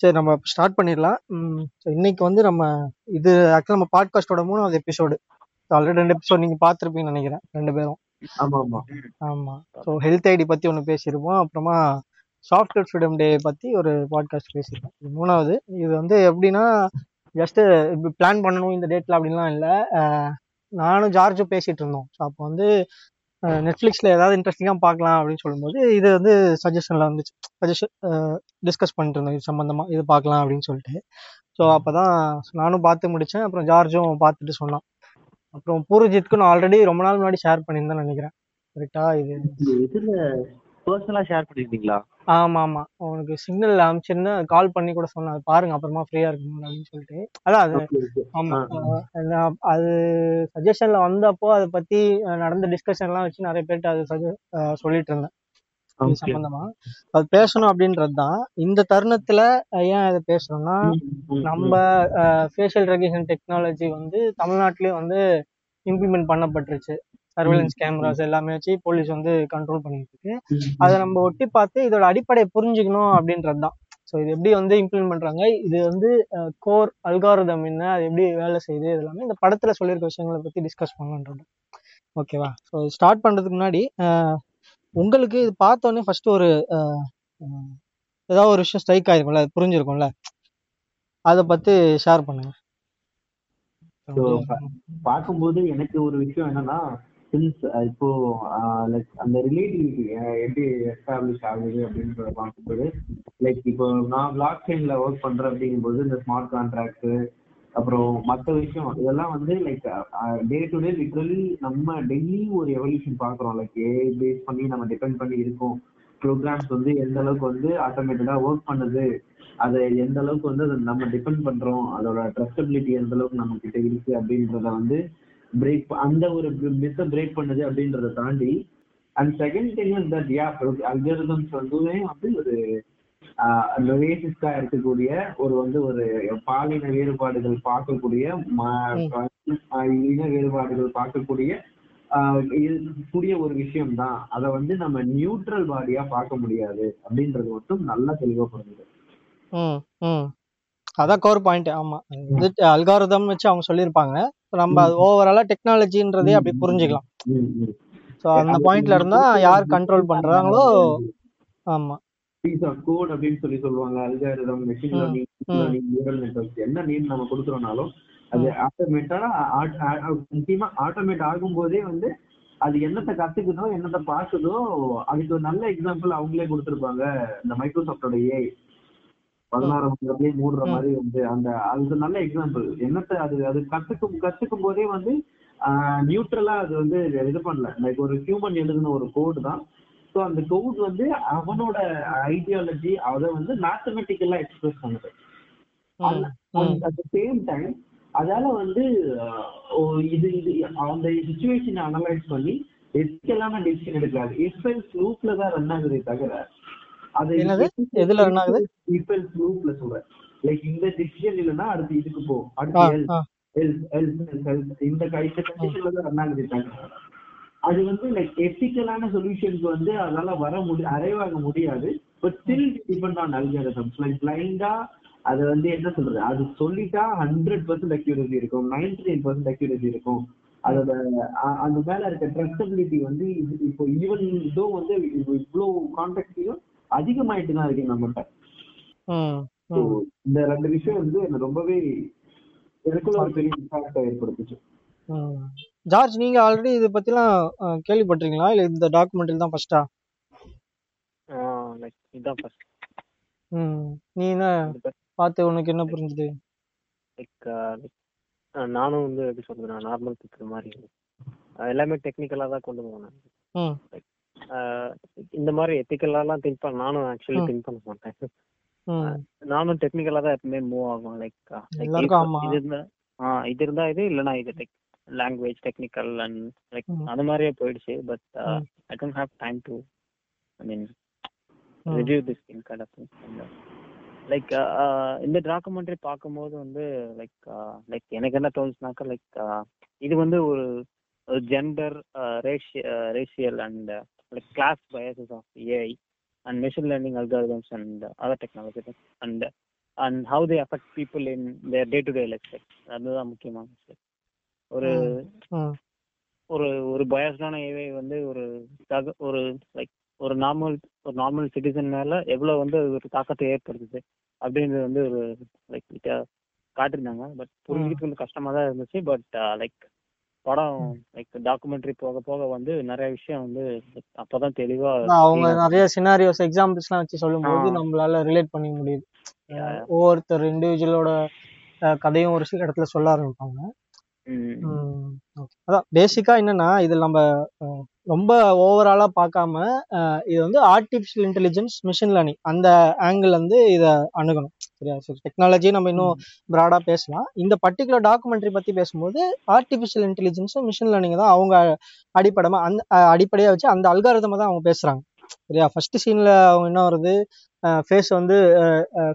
சரி நம்ம ஸ்டார்ட் பண்ணிடலாம். இன்னைக்கு வந்து நம்ம இது ஆக்சுவலாக நம்ம பாட்காஸ்டோட மூணாவது எபிசோடு ஆல்ரெடி ரெண்டு எபிசோட் நீங்கள் பார்த்துருப்பீங்கன்னு நினைக்கிறேன் ரெண்டு பேரும். ஆமா ஆமா. ஆமாம் ஸோ ஹெல்த் ஐடி பற்றி ஒன்று பேசியிருப்போம். அப்புறமா சாஃப்ட்வேர் ஃப்ரீடம் டே பற்றி ஒரு பாட்காஸ்ட் பேசியிருக்கோம் இது மூணாவது. இது வந்து எப்படின்னா ஜஸ்ட்டு பிளான் பண்ணணும் இந்த டேட்டில் அப்படின்லாம் இல்லை. நானும் ஜார்ஜும் பேசிகிட்டு இருந்தோம். ஸோ அப்போ வந்து நெட்ஃப்ளிக்ஸில் ஏதாவது இன்ட்ரெஸ்டிங்காக பார்க்கலாம் அப்படின்னு சொல்லும்போது இது வந்து சஜஷனில் வந்துச்சு. சஜஷன் டிஸ்கஸ் பண்ணிட்டு இருந்தோம். இது சம்மந்தமாக இது பார்க்கலாம் அப்படின்னு சொல்லிட்டு. ஸோ அப்போ தான் நானும் பார்த்து முடித்தேன் அப்புறம் ஜார்ஜும் பார்த்துட்டு சொன்னான். அப்புறம் பூர்ஜித்துக்கு நான் ஆல்ரெடி ரொம்ப நாள் முன்னாடி ஷேர் பண்ணியிருந்தேன் நினைக்கிறேன். கரெக்டா இது? இது இதுல பர்சனலா ஷேர் பண்ணிருந்தீங்களா ஆமா ஆமா உனக்கு சிக்னல் அமிச்சிருந்தா கால் பண்ணி கூட சொன்னேன் அது பாருங்க அப்புறமா ஃப்ரீயா இருக்கும் அப்படின்னு சொல்லிட்டு. அதான் அது. Okay okay. ஆமா. நான் அது சஜஷன்ல வந்தப்போ அதை பத்தி அஹ் நடந்த டிஸ்கஷன்லாம் வச்சு நிறைய பேர்ட்ட அது சஜ அஹ் சொல்லிட்டு இருந்தேன். இது ஓகே. சம்பந்தமா. அது பேசணும் அப்படின்றது தான். இந்த தருணத்துல ஏன் இதை பேசுறோம்னா நம்ம ஃபேஷியல் ரெகக்னிஷன் டெக்னாலஜி வந்து தமிழ்நாட்டிலேயே வந்து இம்ப்ளிமெண்ட் பண்ணப்பட்டுருச்சு. சர்வேலன்ஸ் கேமராஸ் எல்லாமே வச்சு போலீஸ் வந்து கண்ட்ரோல் பண்ணிட்டு இருக்கு. அதை நம்ம ஒட்டி பார்த்து இதோட அடிப்படையை புரிஞ்சுக்கணும் அப்படின்றது தான் ஸோ இது எப்படி வந்து இம்ப்ளிமெண்ட் பண்றாங்க? இது வந்து கோர் அல்காரதம் என்ன? அது எப்படி வேலை செய்யுது? எல்லாமே இந்த படத்துல சொல்லியிருக்க விஷயங்களை பத்தி டிஸ்கஸ் பண்ணலான்றது ஓகேவா ஸோ ஸ்டார்ட் பண்றதுக்கு முன்னாடி உங்களுக்கு இது பார்த்தோன்னே ஃபர்ஸ்ட் ஒரு ஏதாவது ஒரு விஷயம் ஸ்ட்ரைக் ஆயிருக்கும்ல அது புரிஞ்சிருக்கும்ல? அதை பத்தி ஷேர் பண்ணுங்க. பார்க்கும்போது எனக்கு ஒரு விஷயம் என்னன்னா சின்ஸ் uh, இப்போ uh, லைக் அந்த ரிலேட்டிவிட்டி uh, எப்படி எஸ்டாப்ளிஷ் ஆகுது அப்படின்றத பார்க்கும்போது லைக் இப்போ நான் பிளாக் செயின்ல ஒர்க் பண்றேன் அப்படிங்கும்போது இந்த ஸ்மார்ட் கான்ட்ராக்ட் அப்புறம் மற்ற விஷயம் இதெல்லாம் வந்து like day to day literally நம்ம டெய்லி ஒரு எவல்யூஷன் பார்க்குறோம். லைக் ஏ பேஸ் பண்ணி நம்ம டிபெண்ட் பண்ணி இருக்கோம். ப்ரோக்ராம்ஸ் வந்து எந்த அளவுக்கு வந்து ஆட்டோமேட்டடா ஒர்க் பண்ணுது அதை எந்த அளவுக்கு வந்து அதை நம்ம டிபெண்ட் பண்றோம் அதோட ட்ரஸ்டபிலிட்டி எந்த அளவுக்கு நம்ம கிட்ட இருக்கு அப்படின்றத வந்து பிரேக் அந்த ஒரு மிஸ்ஸை பிரேக் பண்ணுது அப்படின்றத தாண்டி and second thing is that ya algorithms வந்துமே வந்து ஒரு ரேசிஸ்டா இருக்கக்கூடிய ஒரு வந்து ஒரு பாலின வேறுபாடுகள் பார்க்கக்கூடிய இன வேறுபாடுகள் பார்க்கக்கூடிய இருக்கக்கூடிய ஒரு விஷயம் தான் அதை வந்து நம்ம நியூட்ரல் பாடியா பார்க்க முடியாது அப்படின்றது மட்டும் நல்லா ம் அதான் கோர் பாயிண்ட் ஆமா. அல்காரதம் வச்சு அவங்க சொல்லியிருப்பாங்க. நம்ம அது ஓவராலா டெக்னாலஜின்றதே அப்படி புரிஞ்சுக்கலாம். ஸோ அந்த பாயிண்ட்ல இருந்தா யார் கண்ட்ரோல் பண்றாங்களோ ஆமா. பீஸ் ஆஃப் கோட் அப்படின்னு சொல்லி சொல்லுவாங்க algorithm machine learning neural network என்ன நேம் நம்ம கொடுக்குறோம்னாலும் அது ஆட்டோமேட்டடா முக்கியமா ஆட்டோமேட் ஆகும்போதே வந்து அது என்னத்தை கத்துக்குதோ என்னத்தை பார்க்குதோ அதுக்கு ஒரு நல்ல எக்ஸாம்பிள் அவங்களே கொடுத்துருப்பாங்க இந்த மைக்ரோசாஃப்டோட ஏஐ பதினாறாம் வருடத்துலயே மூடுற. மாதிரி வந்து அந்த அது நல்ல எக்ஸாம்பிள் என்னத்தை அது அது கத்துக்கும் கத்துக்கும் போதே வந்து நியூட்ரலா அது வந்து இது பண்ணல. லைக் ஒரு ஹியூமன் எழுதின ஒரு கோடு தான். ஸோ அந்த கோட் வந்து அவனோட ஐடியாலஜி அதை வந்து மேத்தமெட்டிக்கலா எக்ஸ்பிரஸ் பண்ணுது. அட் த சேம் டைம் அதால வந்து இது இது அந்த சுச்சுவேஷனை அனலைஸ் பண்ணி எத்திக்கலான டெசிஷன் எடுக்காது இஃபெல்ஸ் லூப்ல தான் ரன் ஆகுதே தவிர அது என்னது? எதுல run ஆகுது? இஃபெல்ஸ் லூப்ல சொல்றேன் லைக் இந்த டிசிஷன் இல்லைன்னா அடுத்து இதுக்கு போ. அடுத்து else. இந்த இந்த கண்டிஷன்ல தான் ரன் ஆகுது அது வந்து லைக் எத்திக்கலான சொல்யூஷனுக்கு வந்து அதால வர முடி அரைவ் ஆக முடியாது but still depend on algorithms like பிளைண்டா அது வந்து என்ன சொல்றது? அது சொல்லிட்டா ஹண்ட்ரட் பர்சன்ட் அக்யூரசி இருக்கும். நைன்டி நைன் பர்சன்ட் அக்யூரசி இருக்கும். அதோட அ- அது மேல இருக்க ட்ரஸ்டபிலிட்டி வந்து இப்போ ஈவன் இதோ வந்து இப்போ இவ்வளோ கான்டாக்டையும் அதிகமாயிட்டு தான் இருக்கு நம்மகிட்ட. இந்த ரெண்டு விஷயம் வந்து எனக்கு ரொம்பவே எனக்குள்ள ஒரு பெரிய இம்பாக்டா ஏற்படுத்துச்சு. ஜார்ஜ் நீங்க ஆல்ரெடி இதை பத்திலாம் அஹ், கேள்விப்பட்டிருக்கீங்களா? இல்ல இந்த டாக்குமெண்ட்ரி தான் ஃபர்ஸ்டா லைக் இதுதான் ஃபர்ஸ்ட் ம். நீ என்ன பார்த்து உனக்கு என்ன புரிஞ்சுது? லைக் நானும் வந்து எப்படி சொல்றது நான் நார்மல் திங்கிற மாதிரி எல்லாமே டெக்னிக்கலாக தான் கொண்டு போனேன் ம். அஹ் இந்த மாதிரி எத்திக்கலாலாம் திங்க் பண்ண நானும் ஆக்சுவலி. திங்க் பண்ண மாட்டேன் நானும் டெக்னிக்கலாக தான் எப்பவுமே மூவ் ஆகும் லைக். இது இருந்தா ஆ இது இருந்தா இது இல்லைனா இது like language technical and like. அந்த மாதிரியே போயிடுச்சு but. I don't have time to I mean. Review this thing kind of like இந்த டாக்குமெண்ட்ரி பார்க்கும்போது வந்து லைக் லைக் எனக்கு என்ன தோணுச்சுனாக்கா லைக் இது வந்து ஒரு gender racial and like class biases of AI and machine learning algorithms and other technology and and how they affect people in their day to day life அதுதான் முக்கியமான விஷயம். ஒரு ஒரு ஒரு பயாஸ்டான ஏஐ வந்து ஒரு தக ஒரு லைக் ஒரு நார்மல் ஒரு நார்மல் சிட்டிசன் மேல எவ்வளவு வந்து அது ஒரு தாக்கத்தை ஏற்படுத்துது அப்படின்றது வந்து ஒரு லைக் காட்டிருந்தாங்க பட் புரிஞ்சுக்கிட்டு கொஞ்சம் கஷ்டமா தான் இருந்துச்சு. பட் லைக் படம் லைக் டாக்குமெண்ட்ரி போக போக வந்து நிறைய விஷயம் வந்து அப்பதான் தெளிவா அவங்க நிறைய சினாரியோஸ் எக்ஸாம்பிள்ஸ்லாம் வச்சு சொல்லும்போது. நம்மளால ரிலேட் பண்ணிக்க முடியுது. ஒவ்வொருத்தர் இண்டிவிஜுவலோட கதையும் ஒரு சில இடத்துல சொல்ல ஆரம்பிப்பாங்க. அதான் பேசிக்கா என்னன்னா இதுல நம்ம ரொம்ப ஓவராலா பார்க்காம இது வந்து ஆர்டிஃபிஷியல் இன்டெலிஜென்ஸ் மிஷின் லேர்னிங் அந்த ஆங்கிள் வந்து இதை அணுகணும். சரியா? டெக்னாலஜி நம்ம இன்னும் ப்ராடா பேசலாம். இந்த பர்டிகுலர் டாக்குமெண்ட்ரி பத்தி பேசும்போது ஆர்டிஃபிஷியல் இன்டெலிஜென்ஸும் மிஷின் லேர்னிங் தான் அவங்க அடிப்படமா அந்த அஹ், அடிப்படையா வச்சு அந்த அல்காரதமா தான் அவங்க பேசுறாங்க. சரியா? ஃபர்ஸ்ட் சீன்ல அவங்க என்ன வருது? ஃபேஸ் வந்து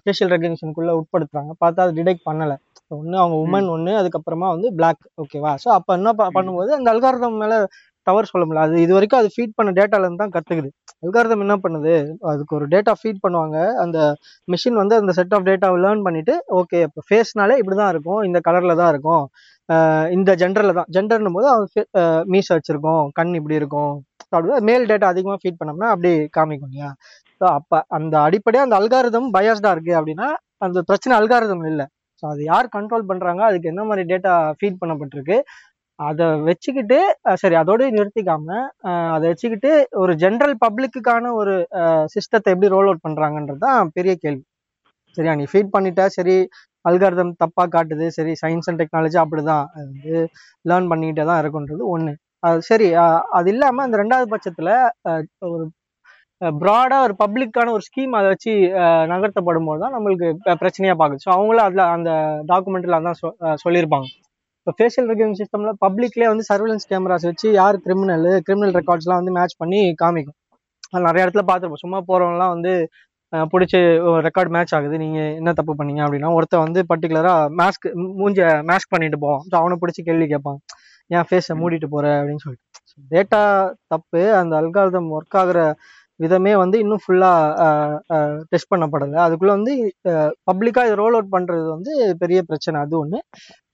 ஃபேஷியல் ரெகக்னிஷனுக்குள்ள உட்படுத்துறாங்க. பார்த்தா அது டிடெக்ட் பண்ணல. ஒன்று அவங்க உமன் ஒன்று அதுக்கப்புறமா வந்து Black. ஓகேவா ஸோ அப்போ என்ன ப- பண்ணும்போது அந்த அல்காரதம் மேல டவர் சொல்ல முடியல அது இது வரைக்கும் அது ஃபீட் பண்ண டேட்டாலேருந்து தான் கற்றுக்குது அல்காரதம் என்ன பண்ணுது? அதுக்கு ஒரு டேட்டா ஃபீட் பண்ணுவாங்க. அந்த மிஷின் வந்து அந்த செட் ஆஃப் டேட்டாவை லேர்ன் பண்ணிட்டு ஓகே இப்போ ஃபேஸ்னாலே இப்படி தான் இருக்கும். இந்த கலரில் தான் இருக்கும். இந்த ஜெண்டரில் தான். ஜெண்டர்னும் போது அவன் fe- அஹ் மீச கண் இப்படி இருக்கும். அப்படி மேல் டேட்டா அதிகமாக ஃபீட் பண்ணோம்னா அப்படி காமிக்கும் இல்லையா? ஸோ அப்போ அந்த அடிப்படையாக அந்த அல்காரதம் பயாஸ்டாக இருக்கு அப்படின்னா அந்த பிரச்சனை அல்காரதம் இல்லை. ஸோ அது யார் கண்ட்ரோல் பண்றாங்க? அதுக்கு என்ன மாதிரி டேட்டா ஃபீட் பண்ணப்பட்டிருக்கு? அதை வச்சுக்கிட்டு சரி அதோடய நிறுத்திக்காம அஹ் அதை வச்சுக்கிட்டு ஒரு ஜென்ரல் பப்ளிக்குக்கான ஒரு சிஸ்டத்தை எப்படி ரோல் அவுட் பண்ணுறாங்கன்றது தான் பெரிய கேள்வி. சரியா? நீ ஃபீட் பண்ணிட்டா சரி அல்காரதம் தப்பா காட்டுது சரி சயின்ஸ் அண்ட் டெக்னாலஜி அப்படிதான். அது வந்து லேர்ன் பண்ணிக்கிட்டே தான் இருக்குன்றது ஒண்ணு. அது சரி அஹ் அது இல்லாம அந்த ரெண்டாவது பட்சத்துல ஒரு ப்ராடா ஒரு பப்ளிக்கான ஒரு ஸ்கீம் அதை வச்சு அஹ் நகர்த்தப்படும் போது தான் நம்மளுக்கு பிரச்சனையாக பிரச்சனையா பார்க்குது. ஸோ அவங்களும் அதுல அந்த டாக்குமெண்ட்ல அதான் சொ- சொல்லியிருப்பாங்க. இப்போ ஃபேஷியல் ரெகக்னிஷன் சிஸ்டம்ல பப்ளிக்லேயே வந்து சர்வேலன்ஸ் கேமராஸ் வச்சு யார் கிரிமினல் கிரிமினல் ரெக்கார்ட்ஸ்லாம் வந்து மேட்ச் பண்ணி காமிக்கும். அது நிறைய இடத்துல பார்த்துருப்போம். சும்மா போகிறவங்களாம் வந்து பிடிச்சி ரெக்கார்ட் மேட்ச் ஆகுது. நீங்க என்ன தப்பு பண்ணீங்க அப்படின்னா ஒருத்தன் வந்து பர்டிகுலராக மாஸ்க் மூஞ்ச மாஸ்க் பண்ணிட்டு போவான். ஸோ அவனை பிடிச்சி கேள்வி கேட்பான். ஏன் ஃபேஸை மூடிட்டு போற? அப்படின்னு சொல்லிட்டு. டேட்டா தப்பு. அந்த அல்காரதம் ஒர்க் ஆகிற விதமே வந்து இன்னும் ஃபுல்லாக டெஸ்ட் பண்ணப்படலை. அதுக்குள்ளே வந்து பப்ளிக்காக இதை ரோல் அவுட் பண்ணுறது வந்து பெரிய பிரச்சனை அது ஒன்று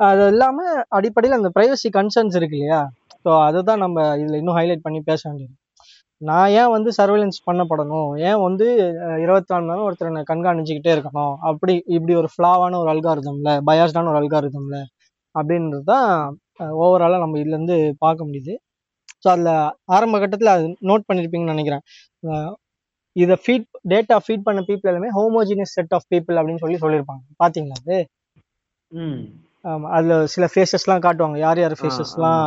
அது இல்லாமல் அடிப்படையில் அந்த ப்ரைவசி கன்சர்ன்ஸ் இருக்கு இல்லையா? ஸோ அதை தான் நம்ம இதில் இன்னும் ஹைலைட் பண்ணி பேச வேண்டியது. நான் ஏன் வந்து சர்வேலன்ஸ் பண்ணப்படணும்? ஏன் வந்து இருபத்தி நாலு நாளும் நேரம் ஒருத்தர் என்னை கண்காணிச்சுக்கிட்டே இருக்கணும்? அப்படி இப்படி ஒரு ஃப்ளாவான ஒரு அல்காரிதம்ல பயாஸ்டான ஒரு அல்காரிதம்ல அப்படின்றது தான் ஓவராலாக நம்ம இதுலேருந்து பார்க்க முடியுது. ஸோ அதில் ஆரம்ப கட்டத்தில் அது நோட் பண்ணியிருப்பீங்கன்னு நினைக்கிறேன். இதை ஃபீட் டேட்டா ஃபீட் பண்ண பீப்புள் எல்லாமே ஹோமோஜினியஸ் செட் ஆஃப் பீப்புள் அப்படின்னு சொல்லி சொல்லியிருப்பாங்க. பார்த்தீங்களா அது? அதுல சில ஃபேஸஸ்லாம் காட்டுவாங்க. யார் யார் ஃபேஸஸ்லாம்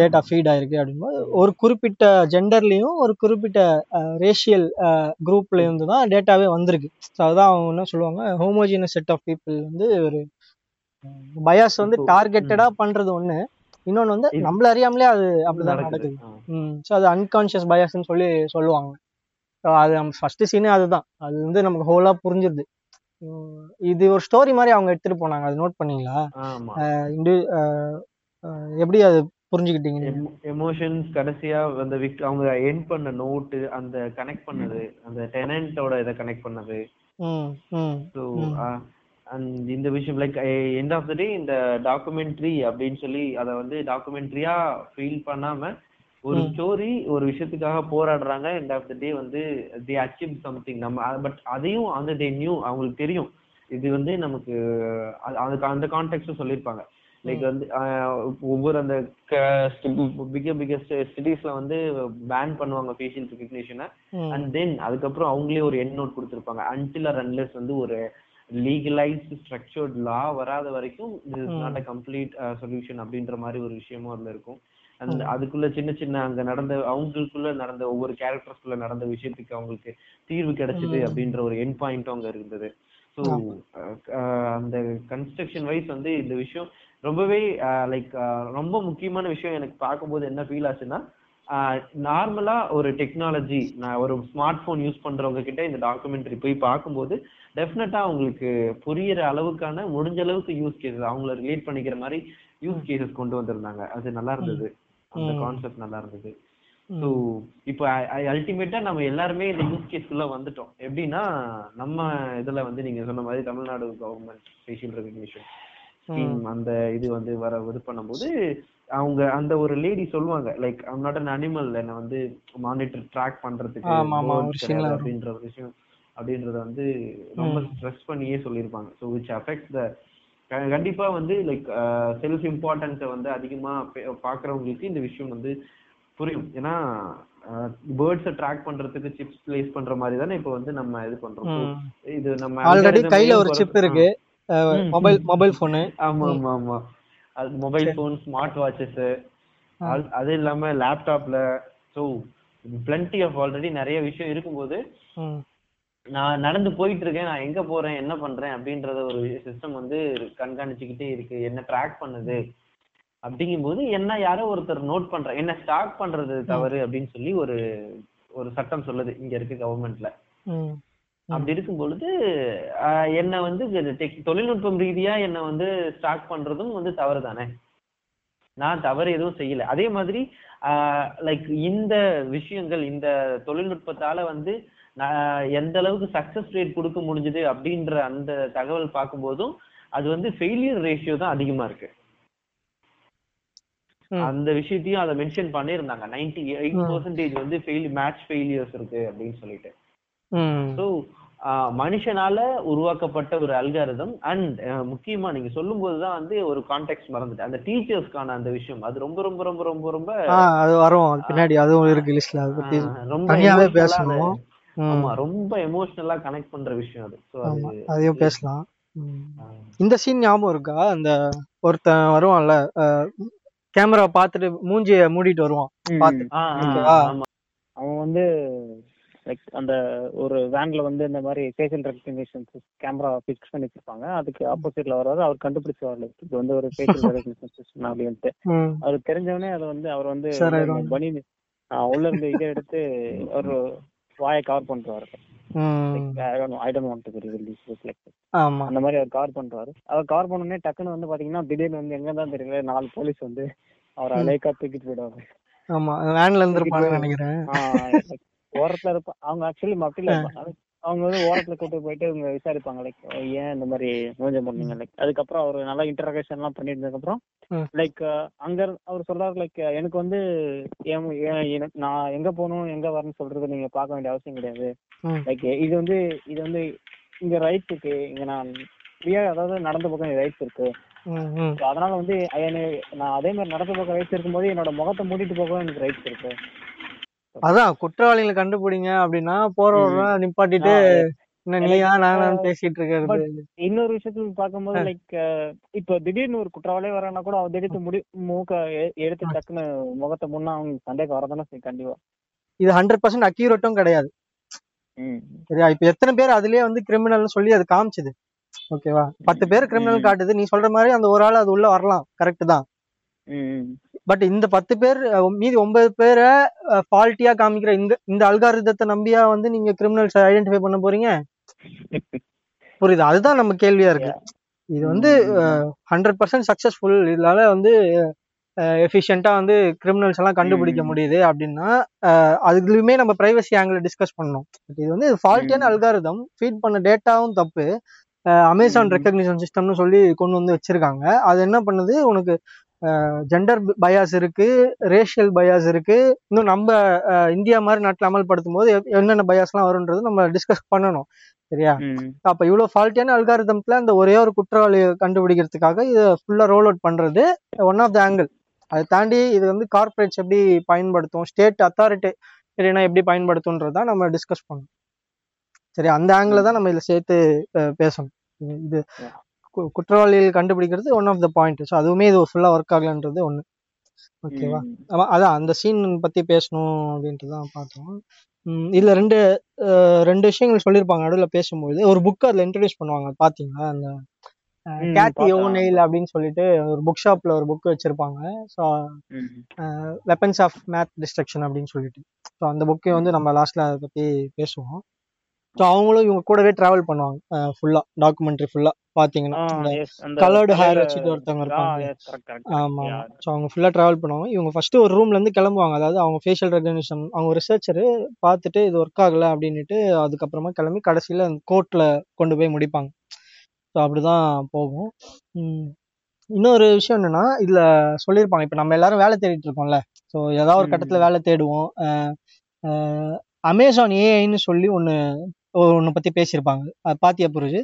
டேட்டா ஃபீட் ஆயிருக்கு அப்படின்போது ஒரு குறிப்பிட்ட ஜெண்டர்லயும் ஒரு குறிப்பிட்ட ரேஷியல் குரூப்ல இருந்து தான் டேட்டாவே வந்திருக்கு. ஸோ அதுதான் அவங்க என்ன சொல்லுவாங்க? ஹோமோஜினஸ் செட் ஆஃப் பீப்புள் வந்து ஒரு பயாஸ் வந்து இப்போ, டார்கெட்டடா பண்றது ஒண்ணு. இன்னொன்னு வந்து நம்மள அறியாமலே அது அப்படிதான் நடக்குது. ம். ஸோ அது அன்கான்ஷியஸ் பயாஸ்ன்னு சொல்லி சொல்லுவாங்க. ஸோ அது நம்ம ஃபர்ஸ்ட் சீனே அதுதான். அது வந்து நமக்கு ஹோலா புரிஞ்சிருது இது ஒரு ஸ்டோரி மாதிரி அவங்க எடுத்துட்டு போனாங்க. அது நோட் பண்ணீங்களா? இண்டு எப்படி அது புரிஞ்சுக்கிட்டீங்க? எமோஷன்ஸ் கடைசியா அந்த விக் அவங்க எண்ட் பண்ண நோட்டு அந்த கனெக்ட் பண்ணது அந்த டெனன்ட்டோட இதை கனெக்ட் பண்ணது. அண்ட் இந்த விஷயம் like end of the day இந்த டாக்குமெண்ட்ரி அப்படின்னு சொல்லி அதை வந்து டாக்குமெண்ட்ரியா ஃபீல் பண்ணாம ஒரு. ஸ்டோரி ஒரு விஷயத்துக்காக போராடுறாங்க. எண்ட் ஆஃப் த டே வந்து தே அச்சீவ் சம்திங் நம்ம பட் அதையும் அந்த தே நியூ அவங்களுக்கு தெரியும். இது வந்து நமக்கு அது- அதுக்கு அந்த கான்டெக்ட்டும் சொல்லியிருப்பாங்க. லைக் வந்து ஒவ்வொரு அந்த பிக பிகஸ்ட் சிட்டிஸ்ல வந்து பேன் பண்ணுவாங்க ஃபேஷியல் ரெகக்னிஷனை. அண்ட் தென் அதுக்கப்புறம் அவங்களே ஒரு எண்ட் நோட் கொடுத்துருப்பாங்க. அன்டில் ஆர் அன்லெஸ் வந்து ஒரு லீகலைஸ்ட் ஸ்ட்ரக்சர்ட் லா வராத வரைக்கும் is not a complete solution அப்படின்ற மாதிரி ஒரு விஷயமும் அதுல இருக்கும். அந்த அதுக்குள்ள சின்ன சின்ன அங்க நடந்த அவங்களுக்குள்ள நடந்த ஒவ்வொரு கேரக்டர்ஸ்குள்ள நடந்த விஷயத்துக்கு அவங்களுக்கு தீர்வு கிடைச்சது அப்படின்ற ஒரு எண்ட் பாயிண்ட்டும் அங்க இருந்தது. ஸோ அந்த கன்ஸ்ட்ரக்ஷன் வைஸ் வந்து இந்த விஷயம் ரொம்பவே லைக் ரொம்ப முக்கியமான விஷயம் எனக்கு பார்க்கும்போது என்ன ஃபீல் ஆச்சுன்னா நார்மலா ஒரு டெக்னாலஜி நான் ஒரு ஸ்மார்ட் போன் யூஸ் பண்றவங்க கிட்ட இந்த டாக்குமெண்ட்ரி போய் பார்க்கும்போது டெஃபினட்டா அவங்களுக்கு புரியிற அளவுக்கான முடிஞ்ச அளவுக்கு யூஸ் கேசஸ் அவங்கள ரிலேட் பண்ணிக்கிற மாதிரி யூஸ் கேசஸ் கொண்டு வந்திருந்தாங்க. அது நல்லா இருந்தது. அந்த. கான்செப்ட் நல்லா இருந்தது. ஸோ இப்போ அல்டிமேட்டா நம்ம எல்லாருமே இந்த யூஸ் கேஸ்க்குள்ள வந்துட்டோம். எப்படின்னா நம்ம இதுல வந்து நீங்க சொன்ன மாதிரி Tamil Nadu government facial recognition scheme அந்த இது வந்து வர இது பண்ணும்போது அவங்க அந்த ஒரு லேடி சொல்லுவாங்க like I'm not an animal என்னை வந்து மானிட்டர் ட்ராக் பண்றதுக்கு. அப்படின்ற ஒரு விஷயம் அப்படின்றத வந்து ரொம்ப. ஸ்ட்ரெஸ் பண்ணியே சொல்லியிருப்பாங்க ஸோ விச் அஃபெக்ட்ஸ் த கண்டிப்பா வந்து லைக் செல்ஃப் இம்பார்ட்டன்ஸை வந்து அதிகமா பாக்குறவங்களுக்கு இந்த விஷயம் வந்து புரியும் ஏன்னா பேர்ட்ஸை ட்ராக் பண்றதுக்கு சிப்ஸ் பிளேஸ் பண்ற மாதிரி தானே இப்போ வந்து நம்ம இது பண்றோம். இது நம்ம ஆல்ரெடி கையில ஒரு சிப் இருக்கு. மொபைல் மொபைல் போனு ஆமா ஆமா ஆமா அது மொபைல் போன் ஸ்மார்ட் வாட்சஸ். அது இல்லாம லேப்டாப்ல ஸோ பிளண்டி ஆஃப் ஆல்ரெடி நிறைய விஷயம் இருக்கும்போது நான் நடந்து போயிட்டு இருக்கேன் நான் எங்க போறேன் என்ன பண்றேன் அப்படின்றத ஒரு சிஸ்டம் வந்து கண்காணிச்சுக்கிட்டே இருக்கு. என்ன ட்ராக் பண்ணுது? அப்படிங்கும்போது என்ன யாரோ ஒருத்தர் நோட் பண்ற என்ன ஸ்டாக் பண்றது தவறு அப்படின்னு சொல்லி ஒரு ஒரு சட்டம் சொல்லுது இங்க இருக்கு கவர்மெண்ட்ல அப்படி இருக்கும் பொழுது என்ன வந்து தொழில்நுட்பம் ரீதியா என்ன வந்து ஸ்டாக் பண்றதும் வந்து தவறு தானே நான் தவறு எதுவும் செய்யல. அதே மாதிரி லைக் இந்த விஷயங்கள் இந்த தொழில்நுட்பத்தால வந்து நான் எந்த அளவுக்கு சக்சஸ் ரேட் கொடுக்க முடிஞ்சது அப்படின்ற அந்த தகவல் பார்க்கும்போதும் அது வந்து ஃபெயிலியர் ரேஷியோ தான் அதிகமா இருக்கு. அந்த விஷயத்தையும் அதை மென்ஷன் பண்ணியிருந்தாங்க. நைன்டி எயிட் பர்சன்டேஜ் வந்து ஃபெயில் மேட்ச் ஃபெயிலியர்ஸ் இருக்கு அப்படின்னு சொல்லிட்டு. ஸோ மனுஷனால உருவாக்கப்பட்ட ஒரு அல்காரிதம் அண்ட் முக்கியமா நீங்க சொல்லும்போது தான் வந்து ஒரு கான்டெக்ட் மறந்துட்டேன். அந்த டீச்சர்ஸ்க்கான அந்த விஷயம். அது ரொம்ப ரொம்ப ரொம்ப ரொம்ப ரொம்ப அது வரும். பின்னாடி அதுவும் இருக்கு லிஸ்ட்ல பத்தி ரொம்ப பேசணும். ஆமா ரொம்ப எமோஷனலா கனெக்ட் பண்ற விஷயம் அது. அதையும் பேசலாம். இந்த சீன் ஞாபகம் இருக்கா? அந்த ஒருத்தன் வருவான்ல கேமரா பார்த்துட்டு மூஞ்சிய மூடிட்டு வருவான்? ஆமா. அவன் வந்து லைக் அந்த ஒரு வேன்ல வந்து இந்த மாதிரி ஃபேஷியல் ரெகக்னிஷன் கேமரா ஃபிக்ஸ் பண்ணி வச்சிருப்பாங்க. அதுக்கு ஆப்போசிட்ல வர்றாரு அவர் கண்டுபிடிச்சு வரல இது வந்து ஒரு ஃபேஷியல் ரெகக்னிஷன் சிஸ்டம் அப்படின்ட்டு. அவர் தெரிஞ்சவனே அதை வந்து அவர் வந்து பனி உள்ள இருந்து இதை எடுத்து ஒரு வாயை கவர் பண்றாரு. லைக் அந்த மாதிரி அவர் கவர் பண்றாரு. அவர் கவர் பண்ணோடனே டக்குன்னு வந்து பாத்தீங்கன்னா திடீர்னு வந்து எங்க தான் தெரியல நாலு போலீஸ் வந்து அவரை லேக்கா தூக்கிட்டு போயிடுவாங்க. ஆமா வேன்ல இருந்திருப்பான்னு நினைக்கிறேன். ஓரத்துல இருப்பா அவங்க ஆக்சுவலி இருப்பாங்க. அவங்க வந்து ஓரத்துல கூட்டு போயிட்டு இவங்க விசாரிப்பாங்க லைக் ஏன் இந்த மாதிரி நோஞ்ச பண்ணீங்க லைக் அதுக்கப்புறம் அவர் நல்லா இன்டராகேஷன் எல்லாம் பண்ணிருந்ததுக்கு அப்புறம் ம். லைக் அங்க அவர் சொல்றாரு லைக் எனக்கு வந்து என் என்- எனக்கு நான் எங்க போகணும் எங்க வரணும்னு சொல்றது நீங்க பார்க்க வேண்டிய அவசியம் கிடையாது. லைக் இது வந்து இது வந்து இங்க ரைட்ஸ் இருக்கு. இங்க நான் ஃப்ரீயா அதாவது நடந்து போக ரைட்ஸ் இருக்கு. அதனால வந்து நான் அதே மாதிரி நடந்து போக ரைட்ஸ் இருக்கும்போது என்னோட முகத்தை மூடிட்டு போக எனக்கு ரைட்ஸ் இருக்கு. அதான் குற்றவாளிகளை கண்டுபிடிங்க அப்படின்னா போறவங்க நிப்பாட்டிட்டு நீயா நானான்னு பேசிட்டு இருக்கிறது. இன்னொரு விஷயத்துல பார்க்கும்போது லைக் இப்போ திடீர்னு ஒரு குற்றவாளியே வரானா கூட அவன் திடீர்னு முடி மூக்க எடுத்து டக்குன்னு முகத்தை முன்னா அவங்க சண்டைக்கு வரதானே செய்யும் கண்டிப்பா. இது ஹண்ட்ரட் பர்சன்ட் அக்யூரேட்டும் கிடையாது. சரியா? இப்ப எத்தனை பேர் அதுலயே வந்து கிரிமினல் சொல்லி அது காமிச்சுது. ஓகேவா? பத்து பேர் கிரிமினல். காட்டுது. நீ சொல்ற மாதிரி அந்த ஒரு ஆள் அது உள்ள வரலாம். கரெக்ட் தான். பட் இந்த பத்து பேர் மீதி ஒன்பது பேரை ஃபால்ட்டியா காமிக்கிற இந்த இந்த அல்காரிதத்தை நம்பியா வந்து நீங்க கிரிமினல்ஸ் ஐடென்டிஃபை பண்ண போறீங்க? புரியுது? அதுதான் நம்ம கேள்வியா இருக்கு. இது வந்து ஹண்ட்ரட் பர்சன்ட் சக்சஸ்ஃபுல் இதனால வந்து எஃபிஷியண்டா வந்து கிரிமினல்ஸ் எல்லாம் கண்டுபிடிக்க. முடியுது அப்படின்னா அதுலயுமே நம்ம பிரைவசி ஆங்கிள் டிஸ்கஸ் பண்ணோம் இது வந்து ஃபால்ட்டியான. அல்காரிதம் ஃபீட் பண்ண டேட்டாவும் தப்பு. அமேசான். ரெக்கக்னிஷன் சிஸ்டம்னு சொல்லி கொண்டு வந்து வச்சிருக்காங்க. அது என்ன பண்ணுது? உனக்கு ஜெண்டர் பயாஸ் இருக்கு ரேஷியல் பயாஸ் இருக்கு. இன்னும் நம்ம இந்தியா மாதிரி நாட்டில் அமல்படுத்தும் போது என்னென்ன பயாஸ்லாம் வரும்ன்றது நம்ம டிஸ்கஸ் பண்ணணும். சரியா? அப்ப இவ்வளவு ஃபால்ட்டியான அல்காரிதம்ல அந்த ஒரே ஒரு குற்றவாளியை கண்டுபிடிக்கிறதுக்காக இதை ஃபுல்லா ரோல் அவுட் பண்றது ஒன் ஆஃப் த ஆங்கிள் அதை தாண்டி இது வந்து கார்ப்பரேட்ஸ் எப்படி பயன்படுத்தும் ஸ்டேட் அத்தாரிட்டி எப்படி பயன்படுத்தும்ன்றதா நம்ம டிஸ்கஸ் பண்ணணும். சரி அந்த ஆங்கிள் தான் நம்ம இதுல சேர்த்து பேசணும். இது- குற்றவாளிகள் கண்டுபிடிக்கிறது one of the point so அதுவுமே இது ஃபுல்லா ஒர்க் ஆகலன்றது ஒண்ணு. ஓகேவா அதான் அந்த சீன் பத்தி பேசணும் அப்படின்ட்டு தான் பார்த்தோம். இதுல ரெண்டு ரெண்டு விஷயங்கள் சொல்லியிருப்பாங்க நடுவில் பேசும்போது. ஒரு புக் அதுல இன்ட்ரடியூஸ் பண்ணுவாங்க பாத்தீங்களா? அந்த கேத்தி. ஓநெயில் அப்படின்னு சொல்லிட்டு ஒரு புக் ஷாப்ல ஒரு புக் வச்சிருப்பாங்க. So. Weapons of math destruction அப்படின்னு சொல்லிட்டு. ஸோ அந்த புக்கை வந்து நம்ம லாஸ்ட்ல அதை பத்தி பேசுவோம். ஸோ அவங்களும் இவங்க கூடவே டிராவல் பண்ணுவாங்க. ஃபுல்லா டாக்குமெண்ட்ரி ஃபுல்லா பாத்தீங்கன்னா. அந்த கலர்டு ஹேர் வச்சுட்டு ஒருத்தவங்க இருப்பாங்க. ஆமா. ஸோ அவங்க ஃபுல்லா டிராவல் பண்ணுவாங்க. இவங்க ஃபர்ஸ்ட் ஒரு ரூம்ல இருந்து கிளம்புவாங்க. அதாவது அவங்க ஃபேஷியல் ரெகக்னிஷன் அவங்க ரிசர்ச்சரு பார்த்துட்டு இது ஒர்க் ஆகல அப்படின்னுட்டு அதுக்கப்புறமா கிளம்பி கடைசியில கோர்ட்ல கொண்டு போய் முடிப்பாங்க. ஸோ அப்படிதான் போகும். இன்னொரு விஷயம் என்னன்னா இதுல சொல்லியிருப்பாங்க. இப்போ நம்ம எல்லாரும் வேலை தேடிட்டு இருக்கோம்ல. ஸோ ஏதாவது ஒரு கட்டத்துல வேலை தேடுவோம். அமேசான் ஏஐன்னு சொல்லி ஒன்று ஒன்று பத்தி பேசியிருப்பாங்க. அது பாத்தியா புரிஞ்சு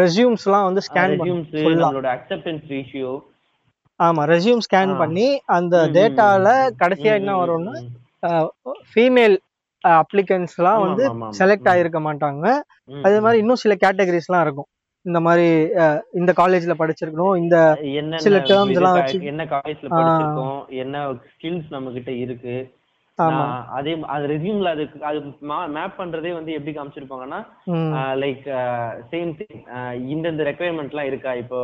ரெஸ்யூம்ஸ்லாம் வந்து ஸ்கேன். நம்மளோட அக்செப்டன்ஸ் ரேஷியோ ஆமா ரெஸ்யூம் ஸ்கேன். பண்ணி அந்த டேட்டால கடைசியா என்ன வரும்னா ஃபீமேல் அப்ளிகன்ஸ்லாம் வந்து செலக்ட் ஆயிருக்க மாட்டாங்க. அதே மாதிரி இன்னும் சில கேட்டகரிஸ்லாம் இருக்கும். இந்த மாதிரி இந்த காலேஜ்ல படிச்சிருக்கணும் இந்த என்ன சில terms எல்லாம் என்ன காலேஜ்ல. படிச்சிருக்கோம் என்ன ஸ்கில்ஸ் நம்ம கிட்ட இருக்கு அதே அது ரெஸ்யூம்ல அது அது மேப் பண்றதே வந்து எப்படி காமிச்சிருப்பாங்கன்னா லைக் சேம் திங் இந்தந்த ரெக்குயர்மெண்ட்லாம் இருக்கா? இப்போ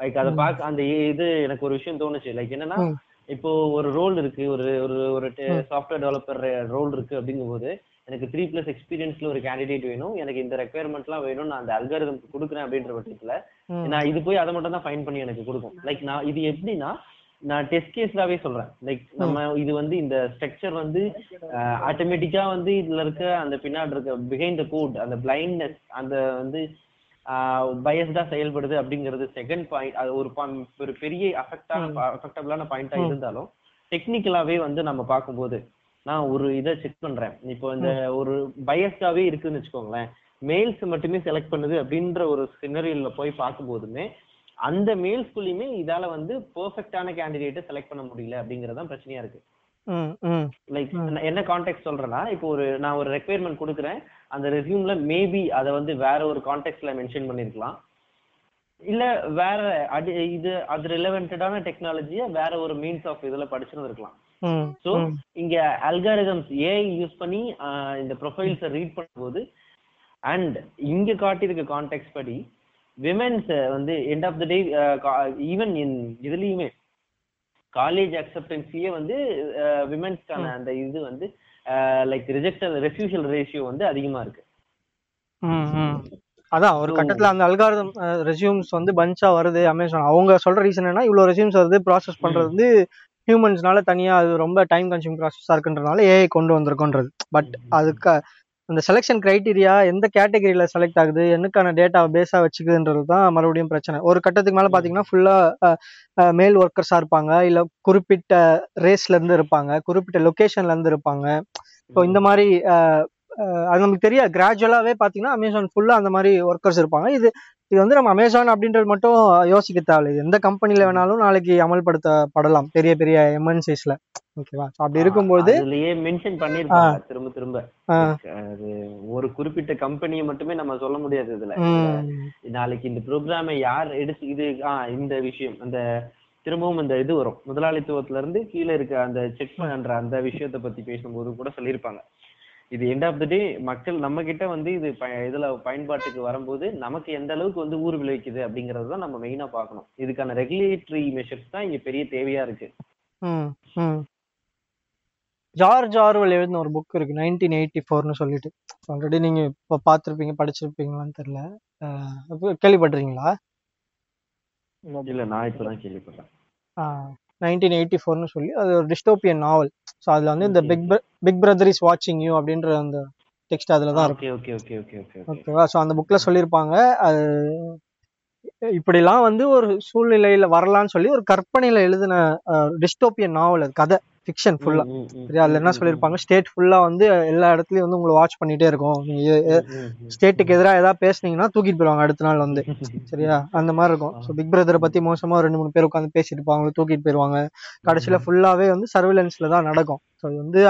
லைக் அதை பார்க்க அந்த இது எனக்கு ஒரு விஷயம் தோணுச்சு. லைக் என்னன்னா. இப்போ ஒரு ரோல் இருக்கு. ஒரு ஒரு ஒரு சாஃப்ட்வேர் டெவலப்பர் ரோல் இருக்கு அப்படிங்கும்போது எனக்கு த்ரீ பிளஸ் எக்ஸ்பீரியன்ஸ்ல ஒரு கேண்டிடேட் வேணும். எனக்கு இந்த ரெக்குயர்மெண்ட்லாம் வேணும் நான் அந்த அல்காரிதம் கொடுக்குறேன் அப்படின்ற பட்சத்துல. நான் இது போய் அதை மட்டும் தான் ஃபைன் பண்ணி எனக்கு கொடுக்கும். லைக் நான் இது எப்படின்னா நான் டெஸ்ட் கேஸ்லாவே சொல்றேன். லைக் நம்ம இது வந்து இந்த ஸ்ட்ரக்சர் வந்து ஆட்டோமேட்டிக்கா வந்து இதுல இருக்க அந்த பின்னாடி இருக்க பிஹைண்ட் த கோட் அந்த பிளைண்ட்னஸ் அந்த வந்து பயஸ்டா செயல்படுது அப்படிங்கிறது செகண்ட் பாயிண்ட் அது ஒரு ஒரு பெரிய அஃபெக்டான அஃபெக்டபிளான பாயிண்டா இருந்தாலும் டெக்னிக்கலாவே வந்து நம்ம பார்க்கும்போது நான் ஒரு இதை செக் பண்றேன். இப்போ இந்த ஒரு பயஸ்டாவே இருக்குன்னு வச்சுக்கோங்களேன் மேல்ஸ் மட்டுமே செலக்ட் பண்ணுது அப்படின்ற ஒரு சினரியில போய் பார்க்கும்போதுமே அந்த மேல்ஸ்குள்ளயுமே இதால வந்து பெர்ஃபெக்டான கேண்டிடேட்டை செலக்ட் பண்ண முடியல அப்படிங்கறது தான் பிரச்சனையா இருக்கு. லைக் என்ன கான்டெக்ட் சொல்றேன்னா இப்போ ஒரு நான் ஒரு ரெக்குயர்மெண்ட் கொடுக்குறேன். அந்த ரெஸ்யூம்ல மேபி அதை வந்து வேற ஒரு கான்டெக்ட்ல மென்ஷன் பண்ணிருக்கலாம். இல்ல வேற அது இது அது ரிலவெண்டடான டெக்னாலஜியை வேற ஒரு மீன்ஸ் ஆஃப் இதுல படிச்சிருந்திருக்கலாம் ம், இங்க அல்காரிதம்ஸ் ஏஐ யூஸ் பண்ணி இந்த ப்ரொஃபைல்ஸை ரீட் பண்ணும்போது அண்ட் இங்க காட்டியிருக்க கான்டெக்ட் படி விமென்ஸ் வந்து end of the day even in இதுலயுமே காலேஜ் அக்செப்டன்ஸியே வந்து விமென்ஸ்க்கான அந்த இது வந்து லைக் ரிஜெக்டல் ரெஃப்யூஷல் ரேஷியோ வந்து அதிகமா இருக்கு. அதான் ஒரு கட்டத்துல அந்த அல்காரிதம் ரெஸ்யூம்ஸ் வந்து பஞ்சா வருது அமேசான் அவங்க சொல்ற ரீசன் என்ன இவ்வளவு ரெஸ்யூம்ஸ் வருது ப்ராசஸ் பண்றது வந்து ஹியூமன்ஸ்னால தனியா அது ரொம்ப டைம் கன்சியூம் ப்ராசஸா இருக்குன்றதுனால ஏஐ கொண்டு வந்திருக்கோன்றது. பட் அதுக்கு அந்த செலெக்ஷன் கிரைட்டீரியா எந்த கேட்டகரியில செலக்ட் ஆகுது என்னக்கான டேட்டா பேஸா வச்சுக்குதுன்றது தான் மறுபடியும் பிரச்சனை. ஒரு கட்டத்துக்கு மேல பாத்தீங்கன்னா ஃபுல்லா மேல் ஒர்க்கர்ஸா இருப்பாங்க இல்ல குறிப்பிட்ட ரேஸ்ல இருந்து இருப்பாங்க குறிப்பிட்ட லொகேஷன்ல இருந்து இருப்பாங்க. ஸோ இந்த மாதிரி அது நமக்கு தெரியாது. கிராஜுவலாவே பாத்தீங்கன்னா அமேசான் ஃபுல்லா அந்த மாதிரி ஒர்க்கர்ஸ் இருப்பாங்க. இது இது வந்து நம்ம அமேசான் அப்படின்றது மட்டும் யோசிக்க தேவையில்லை. எந்த கம்பெனில வேணாலும் நாளைக்கு அமல்படுத்தப்படலாம். பெரிய பெரிய எம்என்சிஸ்ல ஓகேவா அப்படி இருக்கும்போது அதுலயே மென்ஷன் பண்ணிருப்பாங்க திரும்ப திரும்ப. அது ஒரு குறிப்பிட்ட கம்பெனியை மட்டுமே நம்ம சொல்ல முடியாது இதுல. நாளைக்கு இந்த ப்ரோக்ராமை யார் எடுத்து இது ஆ இந்த விஷயம் அந்த திரும்பவும் இந்த இது வரும். முதலாளித்துவத்துல இருந்து கீழே இருக்க அந்த செக் பண்ற அந்த விஷயத்தை பத்தி பேசும்போது கூட சொல்லியிருப்பாங்க. இது எண்ட் ஆஃப் த டே மக்கள் நம்ம கிட்ட வந்து இது இதுல பயன்பாட்டுக்கு வரும்போது நமக்கு எந்த அளவுக்கு வந்து ஊர் விளைவிக்குது அப்படிங்கறது தான் நம்ம மெயினா பார்க்கணும். இதுக்கான ரெகுலேட்டரி மெஷர்ஸ் தான் இங்க பெரிய தேவையா இருக்கு. ம், ம். ஜார்ஜ் ஆர்வல் எழுதின ஒரு புக் இருக்கு நைன்டீன் எயிட்டி ஃபோர்னு சொல்லிட்டு. ஆல்ரெடி நீங்க இப்போ பார்த்துருப்பீங்க படிச்சிருப்பீங்களான்னு தெரியல. கேள்விப்பட்டிருக்கீங்களா? இல்ல நான் இப்பதான் கேள்விப்படுறேன் நைன்டீன் எயிட்டி ஃபோர்னு சொல்லி அது ஒரு டிஸ்டோபியன் நாவல் ஸோ அதுல வந்து இந்த பிக் பிக் பிரதர் இஸ் வாட்சிங் யூ அப்படின்ற அந்த டெக்ஸ்ட் அதுல தான் இருக்கும் okay okay okay okay okay ஓகேவா ஸோ அந்த புக்ல சொல்லியிருப்பாங்க. அது இப்படிலாம் வந்து ஒரு சூழ்நிலையில வரலாம்னு சொல்லி ஒரு கற்பனையில எழுதின டிஸ்டோபியன் நாவல் அது கதை. ஃபிக்ஷன் ஃபுல்லா சரியா அதுல என்ன சொல்லியிருப்பாங்க? ஸ்டேட் ஃபுல்லா வந்து எல்லா இடத்துலயும் வந்து உங்களை வாட்ச் பண்ணிட்டே இருக்கும். நீங்க ஸ்டேட்டுக்கு எதிராக ஏதாவது பேசுனீங்கன்னா தூக்கிட்டு போயிடுவாங்க அடுத்த நாள் வந்து. சரியா? அந்த மாதிரி இருக்கும். ஸோ பிக் பிரதரை பத்தி மோசமா ரெண்டு மூணு பேர் உட்காந்து பேசிட்டு இருப்பாங்க. தூக்கிட்டு போயிடுவாங்க. கடைசியில ஃபுல்லாவே வந்து சர்வேலன்ஸ்ல தான் நடக்கும். ஸோ இது வந்து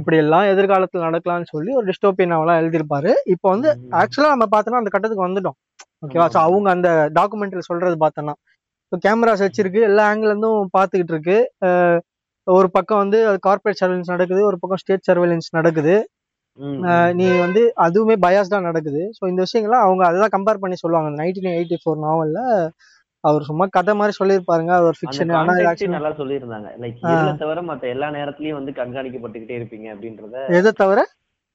இப்படி எல்லாம் எதிர்காலத்துல நடக்கலாம்னு சொல்லி ஒரு டிஸ்டோபியன் நாவலா எழுதியிருப்பாரு. இப்போ வந்து ஆக்சுவலா நம்ம பார்த்தோன்னா அந்த கட்டத்துக்கு வந்துட்டோம். ஓகேவா ஸோ அவங்க அந்த டாக்குமெண்ட்ரியில் சொல்றது பார்த்தோன்னா இப்போ கேமராஸ் வச்சிருக்கு. எல்லா ஆங்கிள் இருந்தும் பார்த்துக்கிட்டு இருக்கு. ஒரு பக்கம் வந்து கார்பரேட் சர்வேலன்ஸ் நடக்குது ஒரு பக்கம் ஸ்டேட் சர்வேலன்ஸ் நடக்குது. நீ வந்து அதுவுமே பயாஸ்டா நடக்குது. ஸோ இந்த விஷயங்கள்லாம் அவங்க அதெல்லாம் கம்பேர் பண்ணி சொல்லுவாங்க. நைன்டீன் எயிட்டி ஃபோர் நாவல்ல அவர் சும்மா கதை மாதிரி சொல்லியிருப்பாருங்க. அது ஒரு அந்த ஃபிக்ஷன் ஆனா இது நல்லா சொல்லியிருந்தாங்க. லைக் இதுல தவிர மத்த எல்லா நேரத்துலயும் வந்து கண்காணிக்கப்பட்டுக்கிட்டே இருப்பீங்க அப்படின்றத எதை தவிர?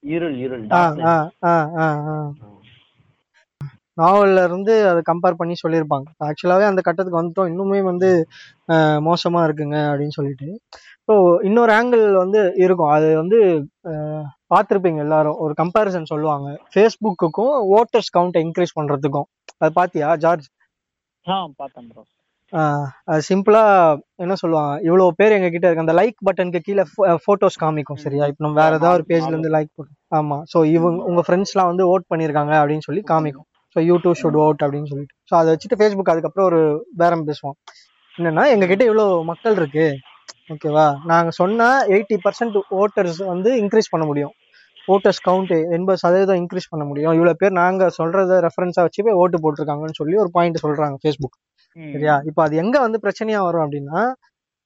இருள் இருள் ஆ dark ஆ side. ஆ ஆ ஆ நாவல்ல இருந்து அதை கம்பேர் பண்ணி சொல்லியிருப்பாங்க. ஆக்சுவலாவே அந்த கட்டத்துக்கு வந்துட்டோம். இன்னுமே வந்து அஹ், மோசமா இருக்குங்க அப்படின்னு சொல்லிட்டு. ஸோ இன்னொரு ஆங்கிள் வந்து இருக்கும். அது வந்து பார்த்திருப்பீங்க எல்லாரும். ஒரு கம்பேரிசன் சொல்லுவாங்க. ஃபேஸ்புக்குக்கும் ஓட்டர்ஸ் கவுண்ட்டை இன்க்ரீஸ் பண்றதுக்கும். அது பாத்தியா ஜார்ஜ்? ஆ பார்த்தேன் ப்ரோ ஆஹ் அது சிம்பிளா என்ன சொல்லுவாங்க? இவ்வளவு பேர் எங்க கிட்ட இருக்கு. அந்த லைக் பட்டனுக்கு கீழே போட்டோஸ் காமிக்கும். சரியா? இப்போ நம்ம வேற ஏதாவது ஒரு பேஜ்ல இருந்து லைக் ஆமா. சோ இவங்க உங்க ஃப்ரெண்ட்ஸ்லாம் வந்து ஓட் பண்ணிருக்காங்க அப்படின்னு சொல்லி காமிக்கும். So you too should vote அப்படின்னு சொல்லிட்டு. ஸோ அதை வச்சுட்டு ஃபேஸ்புக் அதுக்கப்புறம் ஒரு பேரம் பேசுவோம். என்னன்னா எங்க கிட்ட இவ்வளவு மக்கள் இருக்கு. ஓகேவா நாங்க சொன்னா எயிட்டி பர்சன்ட் ஓட்டர்ஸ் வந்து இன்க்ரீஸ் பண்ண முடியும். ஓட்டர்ஸ் கவுண்ட் எண்பது சதவீதம் இன்க்ரீஸ் பண்ண முடியும். இவ்வளவு பேர் நாங்க சொல்றத ரெஃபரன்ஸா வச்சு போய் ஓட்டு போட்டிருக்காங்கன்னு சொல்லி ஒரு பாயிண்ட் சொல்றாங்க ஃபேஸ்புக் சரியா? இப்போ அது எங்க வந்து பிரச்சனையா வரும் அப்படின்னா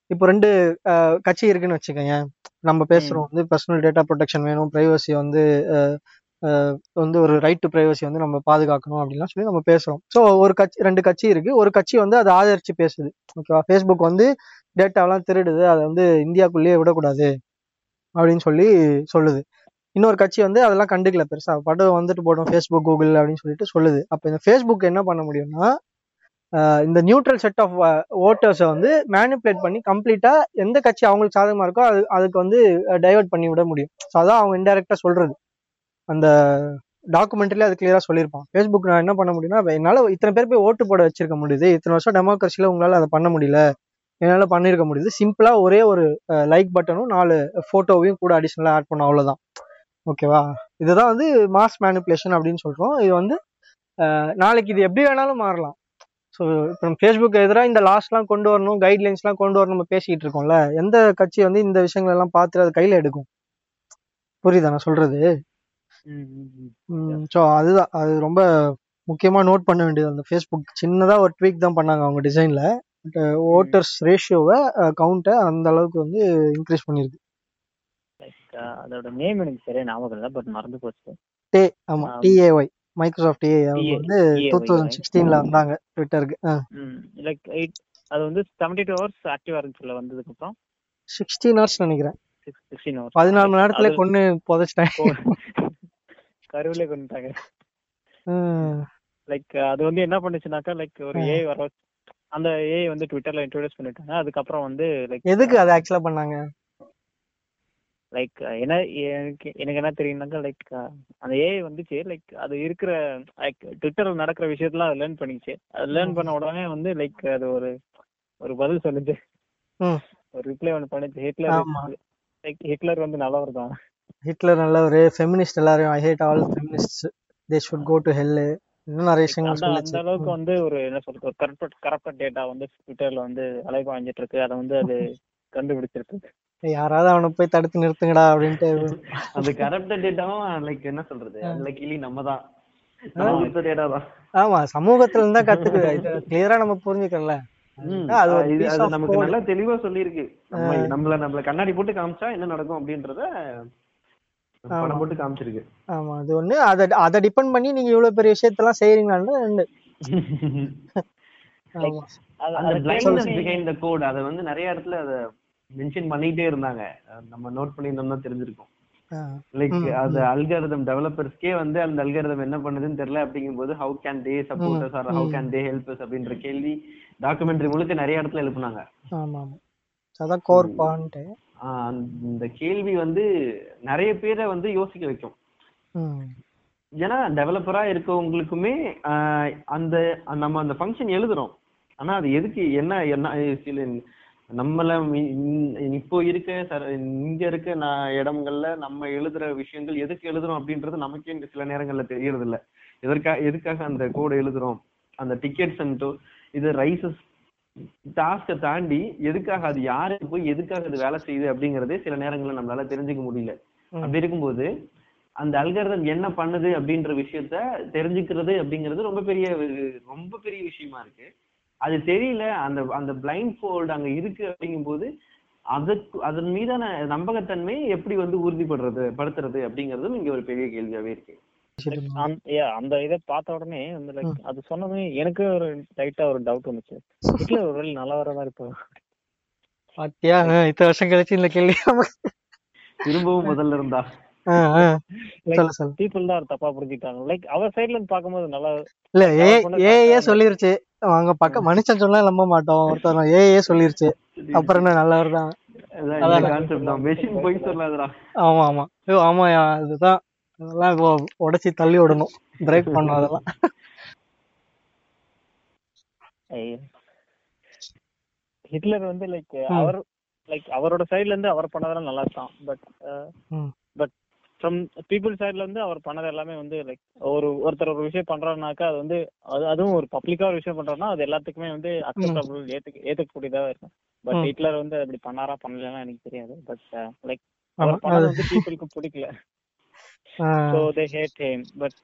இப்போ ரெண்டு கட்சி இருக்குன்னு வச்சுக்கோங்க நம்ம பேசுறோம் வந்து பர்சனல் டேட்டா ப்ரொடெக்ஷன் வேணும் பிரைவசி வந்து வந்து ஒரு ரைட் டு பிரைவசி வந்து நம்ம பாதுகாக்கணும் அப்படின்லாம் சொல்லி நம்ம பேசுறோம். ஸோ ஒரு கட்சி ரெண்டு கட்சி இருக்கு. ஒரு கட்சி வந்து அதை ஆதரிச்சு பேசுது. ஓகேவா ஃபேஸ்புக் வந்து டேட்டாவெல்லாம் திருடுது. அதை வந்து இந்தியாக்குள்ளேயே விடக்கூடாது அப்படின்னு சொல்லி சொல்லுது. இன்னொரு கட்சி வந்து அதெல்லாம் கண்டுக்கல பெருசா. படம் வந்துட்டு போடும். ஃபேஸ்புக் கூகுள் அப்படின்னு சொல்லிட்டு சொல்லுது. அப்போ இந்த ஃபேஸ்புக் என்ன பண்ண முடியும்னா இந்த நியூட்ரல் செட் ஆஃப் ஓட்டர்ஸை வந்து மேனிப்புலேட் பண்ணி கம்ப்ளீட்டா எந்த கட்சி அவங்களுக்கு சாதகமா இருக்கோ அது அதுக்கு வந்து டைவர்ட் பண்ணி விட முடியும். ஸோ அதான் அவங்க இன்டெரக்டா சொல்றது. அந்த டாக்குமெண்ட்லேயே அது கிளியராக சொல்லியிருப்பான். ஃபேஸ்புக் நான் என்ன பண்ண முடியும்னா என்னால் இத்தனை பேர் போய் ஓட்டு போட வச்சிருக்க முடியுது. இத்தனை வருஷம் டெமோக்ரஸியில் உங்களால் அதை பண்ண முடியல. என்னால் பண்ணியிருக்க முடியுது. சிம்பிளாக ஒரே ஒரு லைக் பட்டனும் நாலு ஃபோட்டோவையும் கூட அடிஷ்னலாக ஆட் பண்ண அவ்வளோதான் ஓகேவா இதுதான் வந்து மாஸ் மேனிப்புலேஷன் அப்படின்னு சொல்கிறோம் இது வந்து நாளைக்கு இது எப்படி வேணாலும் மாறலாம். ஸோ இப்போ நம்ம ஃபேஸ்புக் எதிராக இந்த லாஸ்ட்லாம் கொண்டு வரணும் கைட்லைன்ஸ்லாம் கொண்டு வரணும் நம்ம பேசிக்கிட்டு இருக்கோம்ல. எந்த கட்சி வந்து இந்த விஷயங்கள் எல்லாம் பார்த்துட்டு அது கையில் எடுக்கும்? புரியுதா நான் சொல்கிறது ஸோ அதுதான். அது ரொம்ப முக்கியமா நோட் பண்ண வேண்டியது அந்த ஃபேஸ்புக் சின்னதா ஒரு ட்வீக் தான் பண்ணாங்க அவங்க டிசைன்ல ஓட்டர்ஸ் ரேஷியோவை கவுண்ட்டை அந்த அளவுக்கு வந்து இன்க்ரீஸ் பண்ணிருக்கு. லைக் அதோட நேம் எனக்கு சரியா ஞாபகம் இல்லை பட் மறந்து போச்சு. டே ஆமா. டிஏஒய் மைக்ரோசாஃப்ட் டிஏ அவங்க வந்து டூ தௌசண்ட் சிக்ஸ்டீன்ல வந்தாங்க ட்விட்டருக்கு லைக் எயிட் அது வந்து செவன்டி டூ ஹவர்ஸ் ஆக்டிவா இருந்துச்சுல வந்ததுக்கு அப்புறம் சிக்ஸ்டீன் ஹவர்ஸ் நினைக்கிறேன் பதினாலு மணி நேரத்துல கொண்டு புதைச்சிட்டேன். கருவிலே கொண்டுட்டாங்க. லைக் அது வந்து என்ன பண்ணுச்சுனாக்கா லைக் ஒரு ஏ வர அந்த ஏ வந்து ட்விட்டர்ல இன்ட்ரோடியூஸ் பண்ணிட்டாங்க. அதுக்கப்புறம் வந்து லைக் எதுக்கு அதை ஆக்சுவலா பண்ணாங்க? லைக் என்ன எனக்கு எனக்கு என்ன தெரியும்னாக்கா லைக் அந்த ஏஐ வந்துச்சு. லைக் அது இருக்கிற லைக் ட்விட்டர்ல நடக்கிற விஷயத்தெல்லாம் அது லேர்ன் பண்ணிச்சு. அது லேர்ன் பண்ண உடனே வந்து லைக் அது ஒரு ஒரு பதில் சொல்லுச்சு. ஒரு ரிப்ளை ஒன்று பண்ணுச்சு. ஹிட்லர். லைக் ஹிட்லர் வந்து நல்லவர் தான். ஹிட்லர் நல்லவரு ஃபெமினிஸ்ட் எல்லாரையும் I hate all feminist they should go to hell இன்னும் நிறைய விஷயங்கள் அந்த அந்த சொல்லுச்சு அளவுக்கு வந்து ஒரு என்ன சொல்றது ஒரு கரப்ட் டேட்டா வந்து ட்விட்டர்ல வந்து அலைபாஞ்சிட்டு இருக்கு. அதை வந்து அது கண்டுபிடிச்சிருக்கு. யாராவது அவனை போய் தடுத்து நிறுத்துங்கடா அப்படின்ட்டு. அந்த கரப்டட் டேட்டாவும் லைக் என்ன சொல்றது? லைக் இல்லி நம்ம தான். ஆமா சமூகத்துல இருந்தா கத்துக்குது. இது கிளியரா நம்ம புரிஞ்சுக்கல. அது ஒரு அது நமக்கு. நல்லா தெளிவா சொல்லியிருக்கு. நம்ம நம்மள நம்மள கண்ணாடி போட்டு காமிச்சா என்ன நடக்கும் அப்படின்றத படம் போட்டு காமிச்சிருக்கு. ஆமா அது ஒண்ணு. அதை அதை டிபெண்ட் பண்ணி நீங்க இவ்வளவு பெரிய விஷயத்தெல்லாம் செய்யறீங்களான்னு ரெண்டு. அது- வந்து நிறைய இடத்துல அத மென்ஷன் பண்ணிட்டே இருந்தாங்க. நம்ம நோட் பண்ணியிருந்தோம்னா தெரிஞ்சிருக்கும். லைக் அது அல்காரிதம் டெவலப்பர்ஸ்க்கே வந்து அந்த அல்காரிதம் என்ன பண்ணுதுன்னு தெரியல அப்படிங்கும்போது how can they support us or how can they help us அப்படின்ற கேள்வி டாக்குமெண்ட்ரி முழுக்க நிறைய இடத்துல எழுப்புனாங்க. ஆமா அதான் கோர் பாயிண்ட் இந்த கேள்வி வந்து நிறைய பேரை வந்து யோசிக்க வைக்கும். ஏன்னா டெவலப்பரா இருக்கவங்களுக்குமே அந்த நம்ம அந்த ஃபங்க்ஷன் எழுதுறோம். ஆனா அது எதுக்கு என்ன என்ன சில நம்மள இப்போ இருக்க இங்க இருக்க நான் இடங்கள்ல நம்ம எழுதுற விஷயங்கள் எதுக்கு எழுதுறோம் அப்படின்றது நமக்கே இந்த சில நேரங்கள்ல தெரியறது இல்ல எதற்காக எதுக்காக அந்த கோடை எழுதுறோம்? அந்த டிக்கெட்ஸ் அண்ட் இது ரைசஸ் டாஸ்கை தாண்டி எதுக்காக அது யாருக்கு போய் எதுக்காக அது வேலை செய்யுது அப்படிங்கறதே சில நேரங்கள்ல நம்மளால தெரிஞ்சுக்க முடியல. அப்படி இருக்கும்போது அந்த அல்காரிதம் என்ன பண்ணுது அப்படின்ற விஷயத்த தெரிஞ்சுக்கிறது அப்படிங்கிறது ரொம்ப பெரிய ரொம்ப பெரிய விஷயமா இருக்கு. அது தெரியல அந்த அந்த பிளைண்ட் ஃபோல்டு அங்க இருக்கு அப்படிங்கும்போது அதுக்கு அதன் மீதான நம்பகத்தன்மை எப்படி வந்து உறுதிப்படுறது படுத்துறது அப்படிங்கறதும் இங்க ஒரு பெரிய கேள்வியாவே இருக்கு. அந்த இதை பார்த்த உடனே வந்து லைக் அது சொன்னதுமே எனக்கு ஒரு லைட்டா ஒரு டவுட் வந்துச்சு. ஹிட்லர் ஒரு வேளை நல்லவரா தான் இருப்பாரு பாத்தியா? இத்தனை வருஷம் கழிச்சு இந்த கேள்வி திரும்பவும் முதல்ல இருந்தா. பீப்புள் தான் தப்பா புரிஞ்சுக்கிட்டாங்க. லைக் அவர் சைடுல இருந்து பார்க்கும்போது நல்லா இல்ல ஏ correct ஆ சொல்லிருச்சு. அங்க பக்கம் மனுஷன் சொன்னா நம்ப மாட்டோம். ஒருத்தர் ஏஏ சொல்லிருச்சு. அப்புறம் என்ன நல்லவர் தான் அதான். கான்செப்ட் தான். மெஷின் போய் சொல்லாதடா. ஆமா ஆமா. ஆமாயா அதுதான். அதெல்லாம் உடைச்சி தள்ளி விடணும் பிரேக் பண்ணும் அதெல்லாம். ஹிட்லர் வந்து லைக். அவர் லைக் அவரோட சைடுல இருந்து அவர் பண்ணதெல்லாம் நல்லா தான் பட். பட் ஃப்ரம் பீப்புள் சைடுல இருந்து அவர் பண்ணது எல்லாமே வந்து லைக் ஒரு ஒருத்தர் ஒரு விஷயம் பண்றாருனாக்கா அது வந்து அது அதுவும் ஒரு பப்ளிக்கா ஒரு விஷயம் பண்றாருன்னா அது எல்லாத்துக்குமே வந்து அக்செப்டபிள் ஏத்துக்க ஏத்துக்கக்கூடியதா இருக்கும் பட். ஹிட்லர் வந்து அப்படி பண்ணாரா பண்ணலன்னா எனக்கு தெரியாது பட் லைக் அவர் பண்ணது வந்து பீப்புளுக்கு பிடிக்கல they hate him but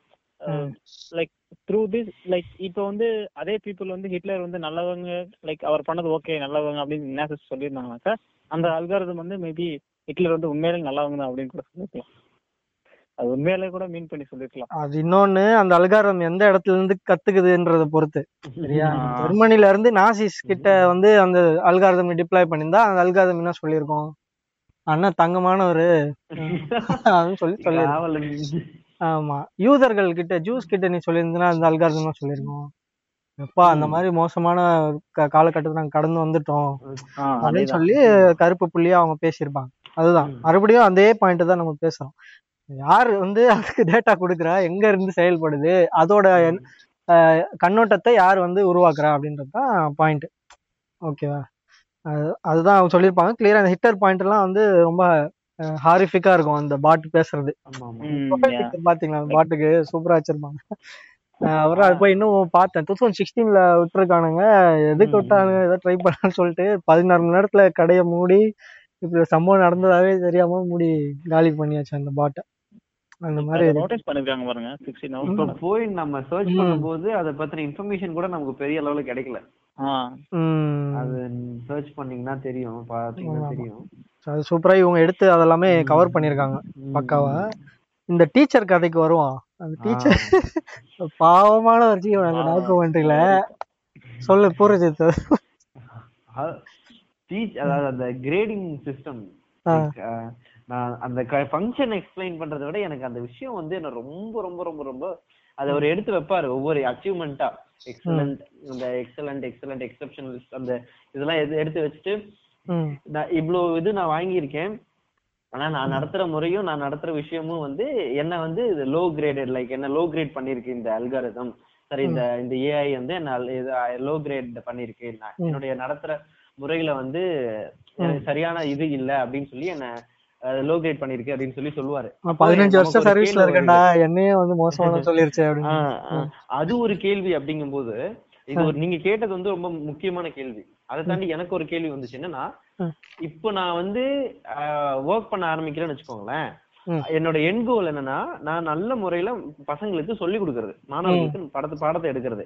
hmm. Like through this like இப்போ வந்து அதே பீப்புள் வந்து ஹிட்லர் வந்து நல்லவங்க லைக் அவர் பண்ணது ஓகே நல்லவங்க அப்படின்னு என்ன சொல்லியிருந்தாங்கனாக்கா அந்த அல்காரதம் வந்து மேபி ஹிட்லர் வந்து உண்மையிலே நல்லவங்க தான் அப்படின்னு கூட சொல்லிருக்கலாம் அது உண்மையிலே கூட மீன் பண்ணி சொல்லிருக்கலாம் அது இன்னொன்னு அந்த அல்காரம் எந்த இடத்துல இருந்து கத்துக்குதுன்றத பொறுத்து சரியா. ஜெர்மனில இருந்து நாசிஸ் கிட்ட வந்து அந்த அல்காரதம் டிப்ளாய் பண்ணியிருந்தா அந்த அல்காரதம் என்ன சொல்லியிருக்கோம்? அண்ணா தங்கமானவரு. அப்படின்னு சொல்லி சொல்லி. ஆமா. யூதர்கள் கிட்ட ஜூஸ் கிட்ட நீ சொல்லியிருந்தனா அந்த அல்காரதமா சொல்லியிருக்கோம். எப்பா அந்த மாதிரி மோசமான காலகட்டத்தை நாங்க கடந்து வந்துட்டோம். அப்படின்னு. சொல்லி கருப்பு புள்ளியா அவங்க பேசியிருப்பாங்க. அதுதான். மறுபடியும் அதே பாயிண்ட் தான் நம்ம பேசுறோம். யார் வந்து அதுக்கு டேட்டா கொடுக்குறா? எங்க இருந்து செயல்படுது? அதோட கண்ணோட்டத்தை யார் வந்து உருவாக்குறா அப்படின்றது தான் பாயிண்ட் ஓகேவா? அதுதான் அவங்க சொல்லியிருப்பாங்க. கிளியரா அந்த ஹிட்டர் பாயிண்ட் எல்லாம் வந்து ரொம்ப ஹாரிஃபிக்கா இருக்கும் அந்த பாட்டு பேசுறது. பாத்தீங்களா? அந்த பாட்டுக்கு சூப்பரா வச்சிருப்பாங்க. அப்புறம் அது போய் இன்னும் பார்த்தேன். டூ தௌசண்ட் சிக்ஸ்டீன்ல விட்டுருக்கானுங்க. எதுக்கு. விட்டானுங்க? ஏதோ ட்ரை பண்ணலாம்னு சொல்லிட்டு பதினாறு மணி நேரத்துல கடையை மூடி இப்படி சம்பவம் நடந்ததாவே தெரியாம மூடி காலி பண்ணியாச்சு அந்த பாட்டை. அந்த மாதிரி அதை notice பண்ணிருக்காங்க பாருங்க போய் நம்ம சர்ச். பண்ணும்போது அதை பத்தின இன்ஃபர்மேஷன் கூட நமக்கு பெரிய அளவுல கிடைக்கல. அது சர்ச் பண்ணீங்கன்னா தெரியும் பாத்தீங்கன்னா. தெரியும். அது சூப்பரா இவங்க எடுத்து அதெல்லாமே கவர் பண்ணிருக்காங்க. பக்காவா. இந்த டீச்சர் கதைக்கு வருவான். அந்த டீச்சர் பாவமான ஒரு ஜீவன் அந்த டாக்குமெண்ட்ரியில சொல்லு பூரஜித் டீச் அதாவது அந்த கிரேடிங் சிஸ்டம். நான் அந்த ஃபங்க்ஷன் எக்ஸ்பிளைன் பண்றதை விட எனக்கு அந்த விஷயம் வந்து என்ன ரொம்ப ரொம்ப ரொம்ப ரொம்ப அதை அவர் எடுத்து வைப்பாரு ஒவ்வொரு அச்சீவ்மெண்ட்டா எக்ஸலண்ட் அந்த எக்ஸலண்ட் எக்ஸலண்ட் எக்ஸப்ஷனல் அந்த இதெல்லாம் எடுத்து வச்சுட்டு நான் இவ்வளவு இது நான் வாங்கியிருக்கேன். ஆனா நான் நடத்துற முறையும் நான் நடத்துற விஷயமும் வந்து என்ன வந்து லோ கிரேடட் லைக் என்ன லோ கிரேட் பண்ணிருக்கு இந்த அல்காரிதம் சரி இந்த இந்த ஏஐ வந்து என்ன லோ கிரேட் பண்ணிருக்கு. என்னுடைய நடத்துற முறையில வந்து சரியான இது இல்ல அப்படின்னு சொல்லி என்ன லோ கிரேட் பண்ணிருக்கு அப்படின்னு சொல்லி சொல்லுவாரு. பதினஞ்சு வருஷம் சர்வீஸ்ல கேள்வி இருக்கேன்டா என்னையே வந்து மோசமான சொல்லிருச்சு அப்படின்னு. அது ஒரு கேள்வி அப்படிங்கும்போது இது ஒரு நீங்க கேட்டது வந்து ரொம்ப முக்கியமான கேள்வி. அதை தாண்டி எனக்கு ஒரு கேள்வி வந்துச்சு. என்னன்னா. இப்போ நான் வந்து ஒர்க் பண்ண ஆரம்பிக்கிறேன்னு வச்சுக்கோங்களேன். என்னோட எண்ட் கோல் என்னன்னா நான் நல்ல முறையில பசங்களுக்கு சொல்லி கொடுக்கறது. மாணவர்களுக்கு படத்தை பாடத்தை எடுக்கிறது.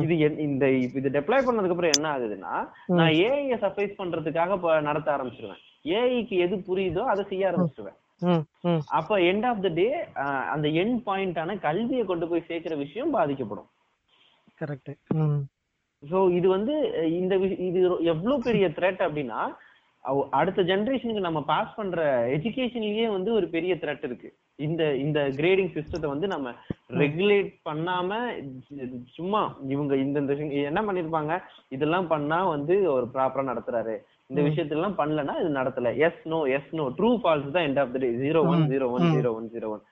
இது என்- இந்த இது டெப்ளாய் பண்ணதுக்கு அப்புறம் என்ன ஆகுதுன்னா நான் ஏஐ சர்ஃபைஸ் பண்றதுக்காக நடத்த ஆரம்பிச்சிருவேன். ஏஐக்கு எது புரியுதோ அதை செய்ய ஆரம்பிச்சிருவேன். அப்ப எண்ட் ஆஃப் த டே அந்த எண்ட் பாயிண்டான கல்வியை கொண்டு போய் சேர்க்கிற விஷயம் பாதிக்கப்படும். கரெக்ட் சோ இது வந்து இந்த இது எவ்வளவு பெரிய த்ரெட் அப்படின்னா அடுத்த ஜெனரேஷனுக்கு நம்ம பாஸ் பண்ற எஜுகேஷன்லயே வந்து ஒரு பெரிய த்ரெட் இருக்கு. இந்த இந்த கிரேடிங் சிஸ்டத்தை வந்து நம்ம ரெகுலேட் பண்ணாம சும்மா இவங்க இந்த என்ன பண்ணிருப்பாங்க? இதெல்லாம் பண்ணா வந்து ஒரு ப்ராப்பரா நடத்துறாரு. இந்த விஷயத்தெல்லாம் பண்ணலன்னா இது நடத்தல. Yes no yes no true false தான் end of the day zero one zero one zero one zero one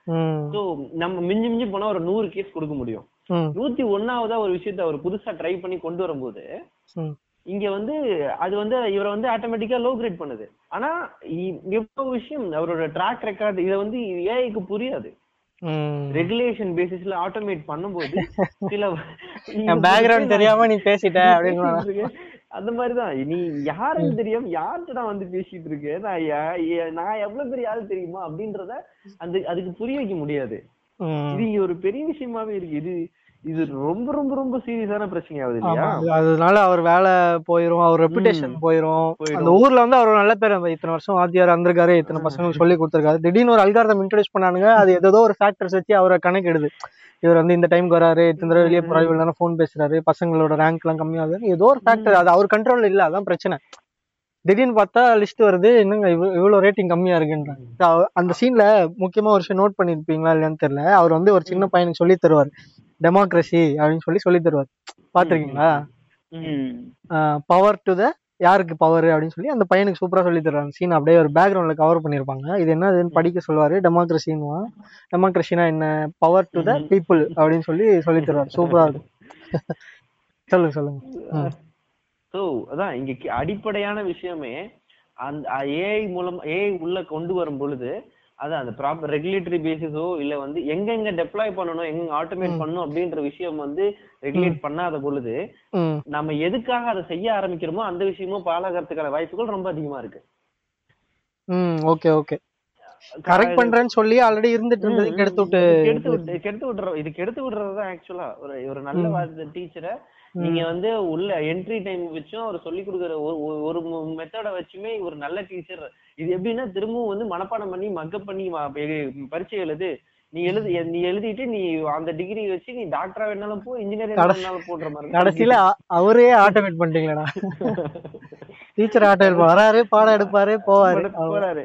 so நம்ம மிஞ்சி மிஞ்சி போனா ஒரு நூறு கேஸ் கொடுக்க முடியும். நூத்தி ஒன்னாவதா ஒரு விஷயத்த அவர் புதுசா ட்ரை பண்ணி கொண்டு வரும்போது இங்க வந்து அது வந்து இவரை வந்து ஆட்டோமேட்டிக்கா லோ கிரேட் பண்ணுது. ஆனா எவ்வளவு விஷயம் அவரோட ட்ராக் ரெக்கார்ட் இத வந்து ஏஐக்கு புரியாது. ரெகுலேஷன் பேசிஸ்ல ஆட்டோமேட் பண்ணும்போது சில பேக்ரவுண்ட் தெரியாம நீ பேசிட்ட அப்படின்னு. அந்த மாதிரிதான். நீ யாருன்னு தெரியாம? யார்கிட்ட வந்து பேசிட்டு இருக்கேன் நான் நான் எவ்வளவு பெரிய ஆள் தெரியுமா? அப்படின்றத அந்த அதுக்கு புரிய வைக்க முடியாது. இது ஒரு பெரிய விஷயமாவே இருக்கு. இது இது ரொம்ப ரொம்ப ரொம்ப சீரியஸான பிரச்சனை ஆகுது இல்லையா அது- அதனால அவர் வேலை போயிரும் அவர் ரெப்புடேஷன் போயிரும். அந்த ஊர்ல வந்து அவர் நல்ல பேர் இத்தனை வருஷம் வாத்தியார் வந்திருக்காரு இத்தனை பசங்களுக்கு சொல்லி கொடுத்திருக்காரு. திடீர்னு ஒரு அல்காரதம் இன்ட்ரோடியூஸ் பண்ணானுங்க அது ஏதோ ஒரு ஃபேக்டர்ஸ் வச்சு அவரை கணக்கிடுது. இவர் வந்து இந்த டைம்க்கு வராரு இத்தனை தடவை வெளியே போறாரு இவ்வளவு நேரம் ஃபோன் பேசுறாரு பசங்களோட ரேங்க் எல்லாம் கம்மியாகுது ஏதோ ஒரு ஃபேக்டர் அது அவர் கண்ட்ரோல்ல இல்ல அதான் பிரச்சனை. திடீர்னு பார்த்தா லிஸ்ட் வருது. என்னங்க இவ்வ- இவ்வளவு ரேட்டிங் கம்மியா இருக்குன்றாங்க. அந்த சீன்ல முக்கியமா ஒரு விஷயம் நோட் பண்ணிருப்பீங்களா இல்லையான்னு தெரியல. அவர் வந்து ஒரு சின்ன பையனுக்கு சொல்லி தருவார். டெமோக்ரஸி அப்படின்னு சொல்லி சொல்லி தருவார். பாத்திருக்கீங்களா ம். பவர் டு த யாருக்கு பவர் அப்படின்னு சொல்லி அந்த பையனுக்கு சூப்பரா சொல்லி தருவாங்க. சீன் அப்படியே ஒரு பேக்ரவுண்ட்ல கவர் பண்ணிருப்பாங்க. இது என்னதுன்னு படிக்க சொல்லுவாரு. டெமோக்ரஸின்னு டெமோக்ரஸினா என்ன? பவர் டு த பீப்புள் அப்படின்னு சொல்லி சொல்லி தருவார். சூப்பரா இருக்கும். சொல்லுங்க சொல்லுங்க. சோ அதான் இங்க அடிப்படையான விஷயமே அந்த ஏஐ மூலம் ஏஐ உள்ள கொண்டு வரும் பொழுது அதான் அந்த ப்ராப்பர் ரெகுலேட்டரி பேசிஸோ இல்ல வந்து எங்கெங்க டெப்ளாய் பண்ணணும் எங்க ஆட்டோமேட் பண்ணணும் அப்படின்ற விஷயம் வந்து ரெகுலேட் பண்ணாத பொழுது நம்ம எதுக்காக அதை செய்ய ஆரம்பிக்கிறோமோ அந்த விஷயமும் பாலாகிறதுக்கான வாய்ப்புகள் ரொம்ப அதிகமா இருக்கு. ம் ஓகே ஓகே. கரெக்ட் பண்றேன்னு சொல்லி ஆல்ரெடி இருந்துட்டு இருந்தது கெடுத்து விட்டு கெடுத்து விட்டு கெடுத்து விடுற இது கெடுத்து விடுறதுதான் ஆக்சுவலா ஒரு ஒரு நல்ல டீச்சரை நீங்க வந்து உள்ள என்ட்ரி டைம் வச்சும் அவர் சொல்லி கொடுக்குற ஒரு மெத்தட வச்சுமே ஒரு நல்ல டீச்சர் இது எப்படின்னா திரும்பவும் வந்து மனப்பாடம் பண்ணி மக்கப் பண்ணி பரீட்சை எழுது. நீ எழுதி நீ எழுதிட்டு நீ அந்த டிகிரி வச்சு நீ டாக்டரா வேணாலும் போ இன்ஜினியர் வேணாலும் போடுற மாதிரி கடைசியில அவரே ஆட்டோமேட் பண்ணிட்டீங்களா டீச்சர் ஆட்டோமேட் வராரு பாடம் எடுப்பாரு போவாரு. போறாரு.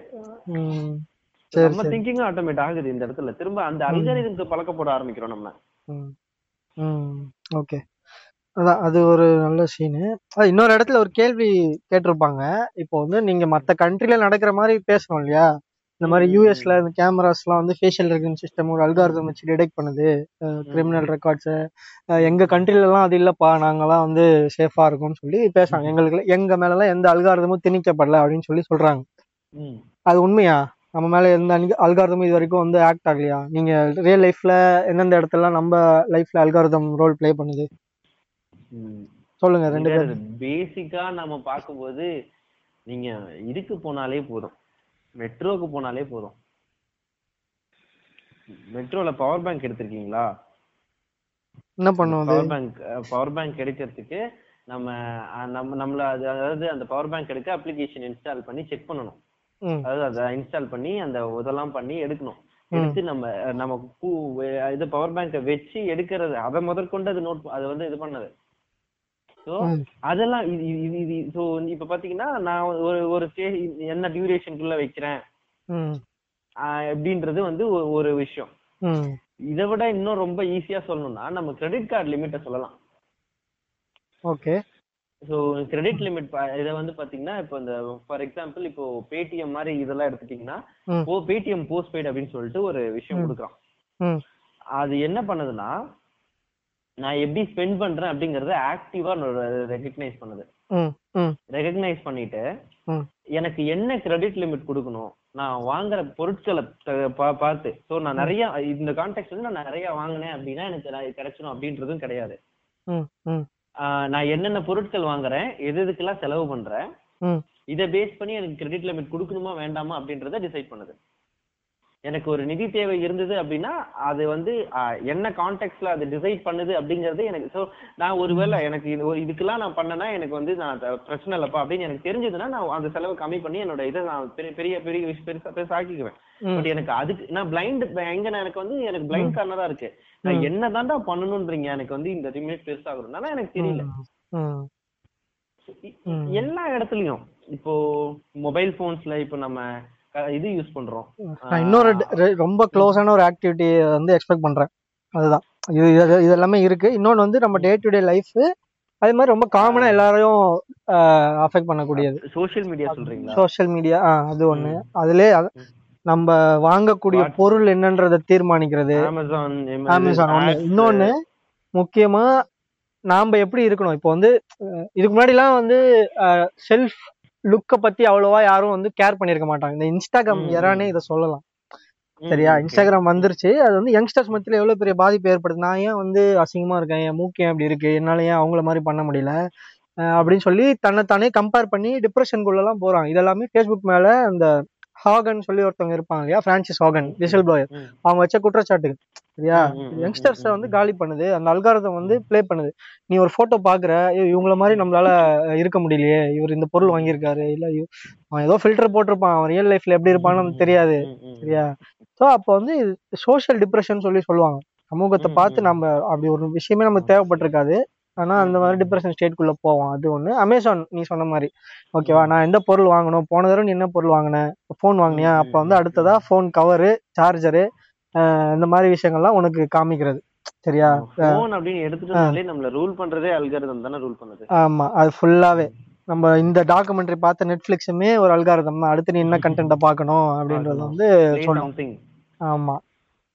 நம்ம திங்கிங்கும் ஆட்டோமேட் ஆகுது இந்த இடத்துல. திரும்ப அந்த அல்காரிதம்க்கு பழக்கப்பட ஆரம்பிக்கிறோம் நம்ம. ஓகே. அதான் அது ஒரு நல்ல சீனு இன்னொரு இடத்துல ஒரு கேள்வி கேட்டிருப்பாங்க. இப்போ வந்து நீங்க மத்த கண்ட்ரில நடக்கிற மாதிரி பேசணும் இல்லையா? இந்த மாதிரி யூஎஸ்ல இந்த கேமராஸ்லாம் வந்து ஃபேஷியல் ரெகன் சிஸ்டம் ஒரு அல்காரிதம் வச்சு டிடெக்ட் பண்ணுது. கிரிமினல் ரெக்கார்ட்ஸ் எங்க கண்ட்ரில எல்லாம் அது இல்லப்பா நாங்கெல்லாம் வந்து சேஃபா இருக்கோம்னு சொல்லி பேசுறாங்க. எங்களுக்கு எங்க மேலலாம் எந்த அல்காரிதமும் திணிக்கப்படல அப்படின்னு சொல்லி சொல்றாங்க. ம். அது உண்மையா? நம்ம மேல எந்த அல்காரிதமும் இது வரைக்கும் வந்து ஆக்ட் ஆகலையா? நீங்க ரியல் லைஃப்ல எந்தெந்த இடத்துல நம்ம லைஃப்ல அல்காரிதம் ரோல் ப்ளே பண்ணுது? ம். சொல்லுங்க ரெண்டு பேரும். பேசிக்கா நம்ம பார்க்கும்போது நீங்க இதுக்கு போனாலே போதும். மெட்ரோக்கு போனாலே போதும். மெட்ரோல பவர் பேங்க் எடுத்திருக்கீங்களா? என்ன பண்ணுவோம் பவர் பேங்க் பவர் பேங்க் எடுக்கிறதுக்கு நம்ம நம்ம நம்மள அது அதாவது அந்த பவர் பேங்க் எடுக்க அப்ளிகேஷன் இன்ஸ்டால் பண்ணி செக் பண்ணணும். அதாவது அதை இன்ஸ்டால் பண்ணி அந்த இதெல்லாம் பண்ணி எடுக்கணும். எடுத்து நம்ம நம்ம இது பவர் பேங்கை வச்சு எடுக்கிறது அதை முதற்கொண்டு அது நோட் அது வந்து இது பண்ணது. ஸோ. அதெல்லாம் இது இது இது- ஸோ இப்ப பாத்தீங்கன்னா நான் ஒரு ஒரு ஸ்டேஜ் என்ன டியூரேஷனுக்குள்ள வைக்கிறேன்? அப்படின்றது வந்து ஒரு- விஷயம். இதை விட இன்னும் ரொம்ப ஈஸியா சொல்லணும்னா நம்ம கிரெடிட் கார்டு லிமிட்டை சொல்லலாம். ஓகே. ஸோ கிரெடிட் லிமிட் இதை வந்து பாத்தீங்கன்னா இப்போ இந்த ஃபார் எக்ஸாம்பிள் இப்போ பேடிஎம் மாதிரி இதெல்லாம் எடுத்துட்டீங்கன்னா. ஓ பேடிஎம் போஸ்ட் பெய்ட் அப்படின்னு சொல்லிட்டு ஒரு விஷயம். கொடுக்குறான். அது என்ன பண்ணுதுன்னா நான் எப்படி ஸ்பெண்ட் பண்றேன் அப்படிங்கறத ஆக்டிவா ரெகக்னைஸ் பண்ணுது. ரெகக்னைஸ் பண்ணிட்டு. எனக்கு என்ன கிரெடிட் லிமிட் கொடுக்கணும்? நான் வாங்குற பொருட்களை பார்த்து. ஸோ நான் நிறைய இந்த கான்டெக்ட் வந்து நான் நிறைய வாங்கினேன் அப்படின்னா எனக்கு கிடைச்சிடும் அப்படின்றதும் கிடையாது. நான் என்னென்ன பொருட்கள் வாங்குறேன் எது எதுக்கெல்லாம் செலவு பண்றேன். இதை பேஸ் பண்ணி எனக்கு கிரெடிட் லிமிட் கொடுக்கணுமா வேண்டாமா அப்படின்றத டிசைட் பண்ணுது. எனக்கு ஒரு நிதி தேவை இருந்தது அப்படின்னா அது வந்து என்ன கான்டெக்ட்ல அது டிசைட் பண்ணுது அப்படிங்கறது எனக்கு ஸோ நான் ஒருவேளை எனக்கு இது ஒரு இதுக்கெல்லாம் நான் பண்ணேன்னா எனக்கு வந்து நான் பிரச்சனை இல்லப்பா அப்படின்னு எனக்கு தெரிஞ்சதுன்னா நான் அந்த செலவு கம்மி பண்ணி என்னோட இதை நான் பெரிய பெரிய பெரிய விஷயம் பெருசா பெருசா ஆக்கிக்குவேன். பட் எனக்கு அதுக்கு நான் பிளைண்ட் எங்க நான் எனக்கு வந்து எனக்கு பிளைண்ட் கார்னரா இருக்கு. நான் என்னதான்டா பண்ணணும்ன்றீங்க எனக்கு வந்து இந்த லிமிட் பெருசாகணும்னா எனக்கு தெரியல. எல்லா இடத்துலயும் இப்போ மொபைல் போன்ஸ்ல இப்போ நம்ம இது யூஸ் பண்றோம். நான் இன்னொரு ரொம்ப க்ளோஸான ஒரு ஆக்டிவிட்டி வந்து எக்ஸ்பெக்ட் பண்றேன். அதுதான். இது இது எல்லாமே இருக்கு. இன்னொன்னு வந்து நம்ம டே டு டே லைஃப் அதே மாதிரி ரொம்ப காமனா எல்லாரையும் அஃபெக்ட் பண்ணக்கூடியது. சோஷியல் மீடியா சொல்றீங்களா? சோஷியல் மீடியா அது ஒண்ணு. அதுலயே அது- நம்ம வாங்கக்கூடிய பொருள் என்னன்றதை தீர்மானிக்கிறது. அமேசான் அமேசான் ஒண்ணு. இன்னொன்னு முக்கியமா நாம எப்படி இருக்கணும்? இப்போ வந்து இதுக்கு முன்னாடிலாம் வந்து செல்ஃப் லுக்க பத்தி அவ்வளவா யாரும் வந்து கேர் பண்ணிருக்க மாட்டாங்க. இந்த இன்ஸ்டாகிராம் ம், எரானே இதை சொல்லலாம். சரியா? இன்ஸ்டாகிராம் வந்துருச்சு. அது வந்து யங்ஸ்டர்ஸ் மத்தியில எவ்வளவு பெரிய பாதிப்பு ஏற்படுது? நான் ஏன் வந்து அசிங்கமா இருக்கேன்? என் மூக்கு ஏன் அப்படி இருக்கு? என்னால ஏன் அவங்கள மாதிரி பண்ண முடியல? அப்படின்னு சொல்லி தன்னைத்தானே கம்பேர் பண்ணி டிப்ரெஷனுக்குள்ள எல்லாம் போறாங்க. இதெல்லாமே ஃபேஸ்புக் மேல அந்த ஹாகன் சொல்லி ஒருத்தவங்க இருப்பாங்க இல்லையா பிரான்சிஸ் ஹாகன் விசில் ப்ளோயர். அவங்க வச்ச குற்றச்சாட்டுகள் சரியா யங்ஸ்டர்ஸை வந்து. காலி பண்ணுது அந்த அல்காரதம் வந்து ப்ளே பண்ணுது நீ ஒரு போட்டோ பாக்குற "ஐயோ, இவங்கள மாதிரி நம்மளால இருக்க முடியலையே இவர் இந்த பொருள் வாங்கியிருக்காரு இல்ல அவன் ஏதோ ஃபில்டர் போட்டிருப்பான் அவன் ரியல் லைஃப்ல எப்படி இருப்பான்னு தெரியாது. சரியா சோ அப்போ வந்து சோஷியல் டிப்ரெஷன் சொல்லி சொல்லுவாங்க சமூகத்தை பார்த்து. நம்ம அப்படி ஒரு விஷயமே நமக்கு தேவைப்பட்டிருக்காது ஆனா அந்த மாதிரி டிப்ரெஷன் ஸ்டேட்குள்ள போவோம் அது ஒண்ணு. அமேசான் நீ சொன்ன மாதிரி. ஓகேவா நான் எந்த பொருள் வாங்கணும்? போன தடவை நீ என்ன பொருள் வாங்கின? ஃபோன் வாங்கினியா? அப்ப வந்து அடுத்ததா ஃபோன் கவரு சார்ஜரு இந்த மாதிரி விஷயங்கள்லாம் உனக்கு காமிக்கிறது. சரியா? போன் அப்படின்னு எடுத்துட்டோம்னாலே நம்மள ரூல் பண்றதே அல்காரிதம் தானே ரூல் பண்ணுது. ஆமா. அது ஃபுல்லாவே நம்ம இந்த டாக்குமெண்ட்ரி பார்த்த நெட்ஃபிளிக்ஸுமே ஒரு அல்காரதம் தான். அடுத்து நீ என்ன கண்டென்ட்டை பார்க்கணும் அப்படின்றது வந்து சொல்லும். ஆமா.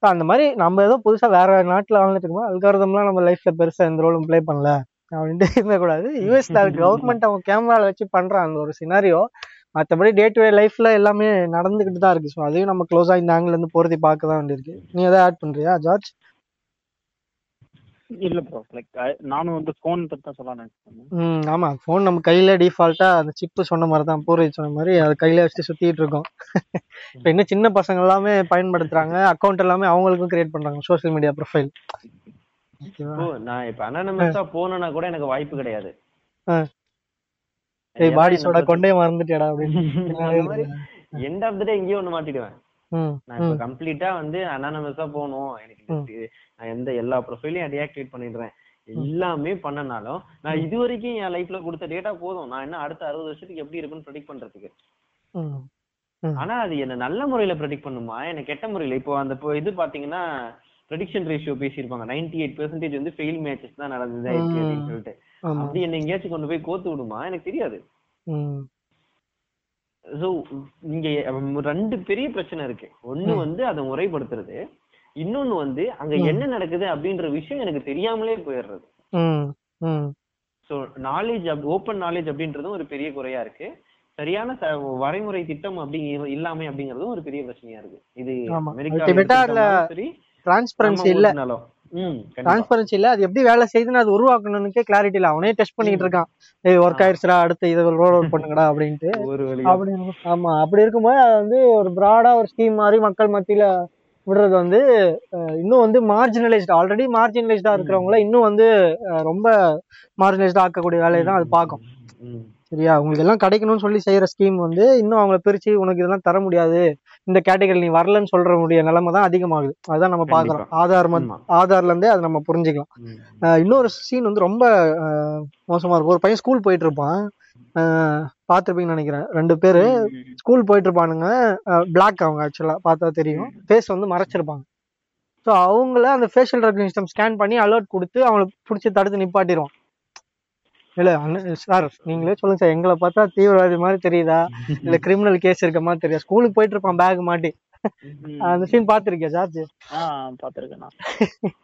ஸோ அந்த மாதிரி நம்ம ஏதோ புதுசாக வேற நாட்டில் வாழ்ந்துட்டு இருக்கோம் அல்காரதம்லாம் நம்ம லைஃப்ல பெருசாக எந்த ரோலும் ப்ளே பண்ணல அப்படின்ட்டு இருக்கக்கூடாது யூஎஸ் அது கவர்மெண்ட் அவங்க கேமரால வச்சு பண்றான் அந்த ஒரு சினாரியோ மற்றபடி டே டு டே லைஃப்ல எல்லாமே நடந்துகிட்டு தான் இருக்கு. ஸோ அதையும் நம்ம க்ளோஸாக இந்த ஆங்கிள் இருந்து பார்க்க தான் வேண்டியிருக்கு. நீ எதாவது ஆட் பண்றியா ஜார்ஜ்? இல்ல ப்ரோ லைக் நானும் வந்து ஃபோன் பத்தி தான் சொல்ல நினைச்சேன். ம் ஆமா. ஃபோன் நம்ம கையில டிஃபால்ட்டா அந்த சிப்பு சொன்ன மாதிரி தான் பூர்வீ சொன்ன மாதிரி அது கையில வச்சுட்டு சுத்திட்டு இருக்கோம். இப்போ இன்னும் சின்ன பசங்க எல்லாமே பயன்படுத்துறாங்க. அக்கௌண்ட் எல்லாமே அவங்களுக்கும் கிரியேட் பண்றாங்க. சோஷியல் மீடியா ப்ரொஃபைல் ஓ நான் இப்ப அனானமஸா போனேன்னா கூட எனக்கு வாய்ப்பு கிடையாது. ஏய் பாடி சோடா கொண்டே மறந்துட்டியாடா அப்படின்னு. எண்ட் ஆஃப் த டே எங்கேயோ ஒண்ணு மாட்டிடுவேன். நான் இப்ப கம்ப்ளீட்டா வந்து அனானமஸா போகணும். எனக்கு எந்த எல்லா ப்ரொஃபைலையும் டீஆக்டிவேட் பண்ணிடுறேன். எல்லாமே பண்ணனாலும் நான் இது வரைக்கும் என் லைஃப்ல கொடுத்த டேட்டா போதும். நான் என்ன அடுத்த அறுபது வருஷத்துக்கு எப்படி இருக்குன்னு ப்ரெடிக்ட் பண்றதுக்கு. ஆனா அது என்ன நல்ல முறையில ப்ரெடிக்ட் பண்ணுமா? என்ன கெட்ட முறையில. இப்போ அந்த இது பாத்தீங்கன்னா ப்ரெடிக்ஷன் ரேஷியோ பேசியிருப்பாங்க. 98% எயிட் பெர்சன்டேஜ் வந்து ஃபெயில் மேட்சஸ் தான் நடந்தது சொல்லிட்டு. அப்படி என்ன எங்கேயாச்சும் கொண்டு போய் கோத்து விடுமா? எனக்கு தெரியாது. சோ இங்க ரெண்டு பெரிய பிரச்சனை இருக்கு. ஒண்ணு வந்து அதை முறைப்படுத்துறது. இன்னொன்னு வந்து அங்க என்ன நடக்குது அப்படின்ற விஷயம் எனக்கு தெரியாமலே போயிடுறது. சோ நாலேஜ் ஓப்பன் நாலேஜ் அப்படின்றதும் ஒரு பெரிய குறையா இருக்கு. சரியான வரைமுறை திட்டம் அப்படி இல்லாமை அப்படிங்கறதும் ஒரு பெரிய பிரச்சனையா இருக்கு. இது எடுத்துக்கிட்டாலும் சரி டிரான்ஸ்பரன்சி நம்ம டிரான்ஸ்பரன்சி இல்ல. அது எப்படி வேலை செய்யுதுன்னு அது உருவாக்கணும்னுக்கே கிளாரிட்டி இல்ல. அவனே டெஸ்ட் பண்ணிட்டு இருக்கான். ஒர்க் ஆயிருச்சுடா அடுத்து இதை ரோல் அவுட் பண்ணுங்கடா அப்படின்ட்டு. அப்படி. ஆமா அப்படி இருக்கும்போது அது வந்து ஒரு பிராடா ஒரு ஸ்கீம் மாதிரி மக்கள் மத்தியில விடுறது வந்து இன்னும் வந்து மார்ஜினலைஸ்ட் ஆல்ரெடி மார்ஜினலைஸ்டா இருக்கிறவங்கள இன்னும் வந்து ரொம்ப மார்ஜினலைஸ்டா ஆக்கக்கூடிய வேலையை தான் அது பார்க்கும். சரியா? உங்களுக்கு எல்லாம் கிடைக்கணும்னு சொல்லி செய்யற ஸ்கீம் வந்து இன்னும் அவங்கள பிரிச்சு உனக்கு இதெல்லாம் தர முடியாது. இந்த கேட்டகரி நீ வரலன்னு சொல்ற முடிய நிலைமை தான் அதிகமாகுது. அதுதான் நம்ம பாக்குறோம் ஆதார். ஆதார்ல இருந்தே அதை நம்ம புரிஞ்சுக்கலாம். இன்னொரு சீன் வந்து ரொம்ப மோசமா இருக்கும். ஒரு பையன் ஸ்கூல் போயிட்டு இருப்பான் பார்த்திருப்பீங்கன்னு நினைக்கிறேன். ரெண்டு பேரு ஸ்கூல் போயிட்டு இருப்பானுங்க பிளாக் அவங்க ஆக்சுவலா பார்த்தா தெரியும். ஃபேஸ் வந்து மறைச்சிருப்பாங்க. ஸோ அவங்கள அந்த ஃபேஷியல் ரெகக்னிஷன் ஸ்கேன் பண்ணி அலர்ட் கொடுத்து அவங்கள பிடிச்சி தடுத்து நிப்பாட்டிடுவான் இல்ல சார் நீங்களே சொல்லுங்க சார் எங்களை பார்த்தா தீவிரவாதி மாதிரி தெரியுதா? இல்ல கிரிமினல் கேஸ் இருக்க மாதிரி தெரியுதா? ஸ்கூலுக்கு போயிட்டு இருப்பான் பேக் மாட்டி. அந்த சீன் பார்த்திருக்கியா ஜார்ஜ் பாத்திருக்கேன்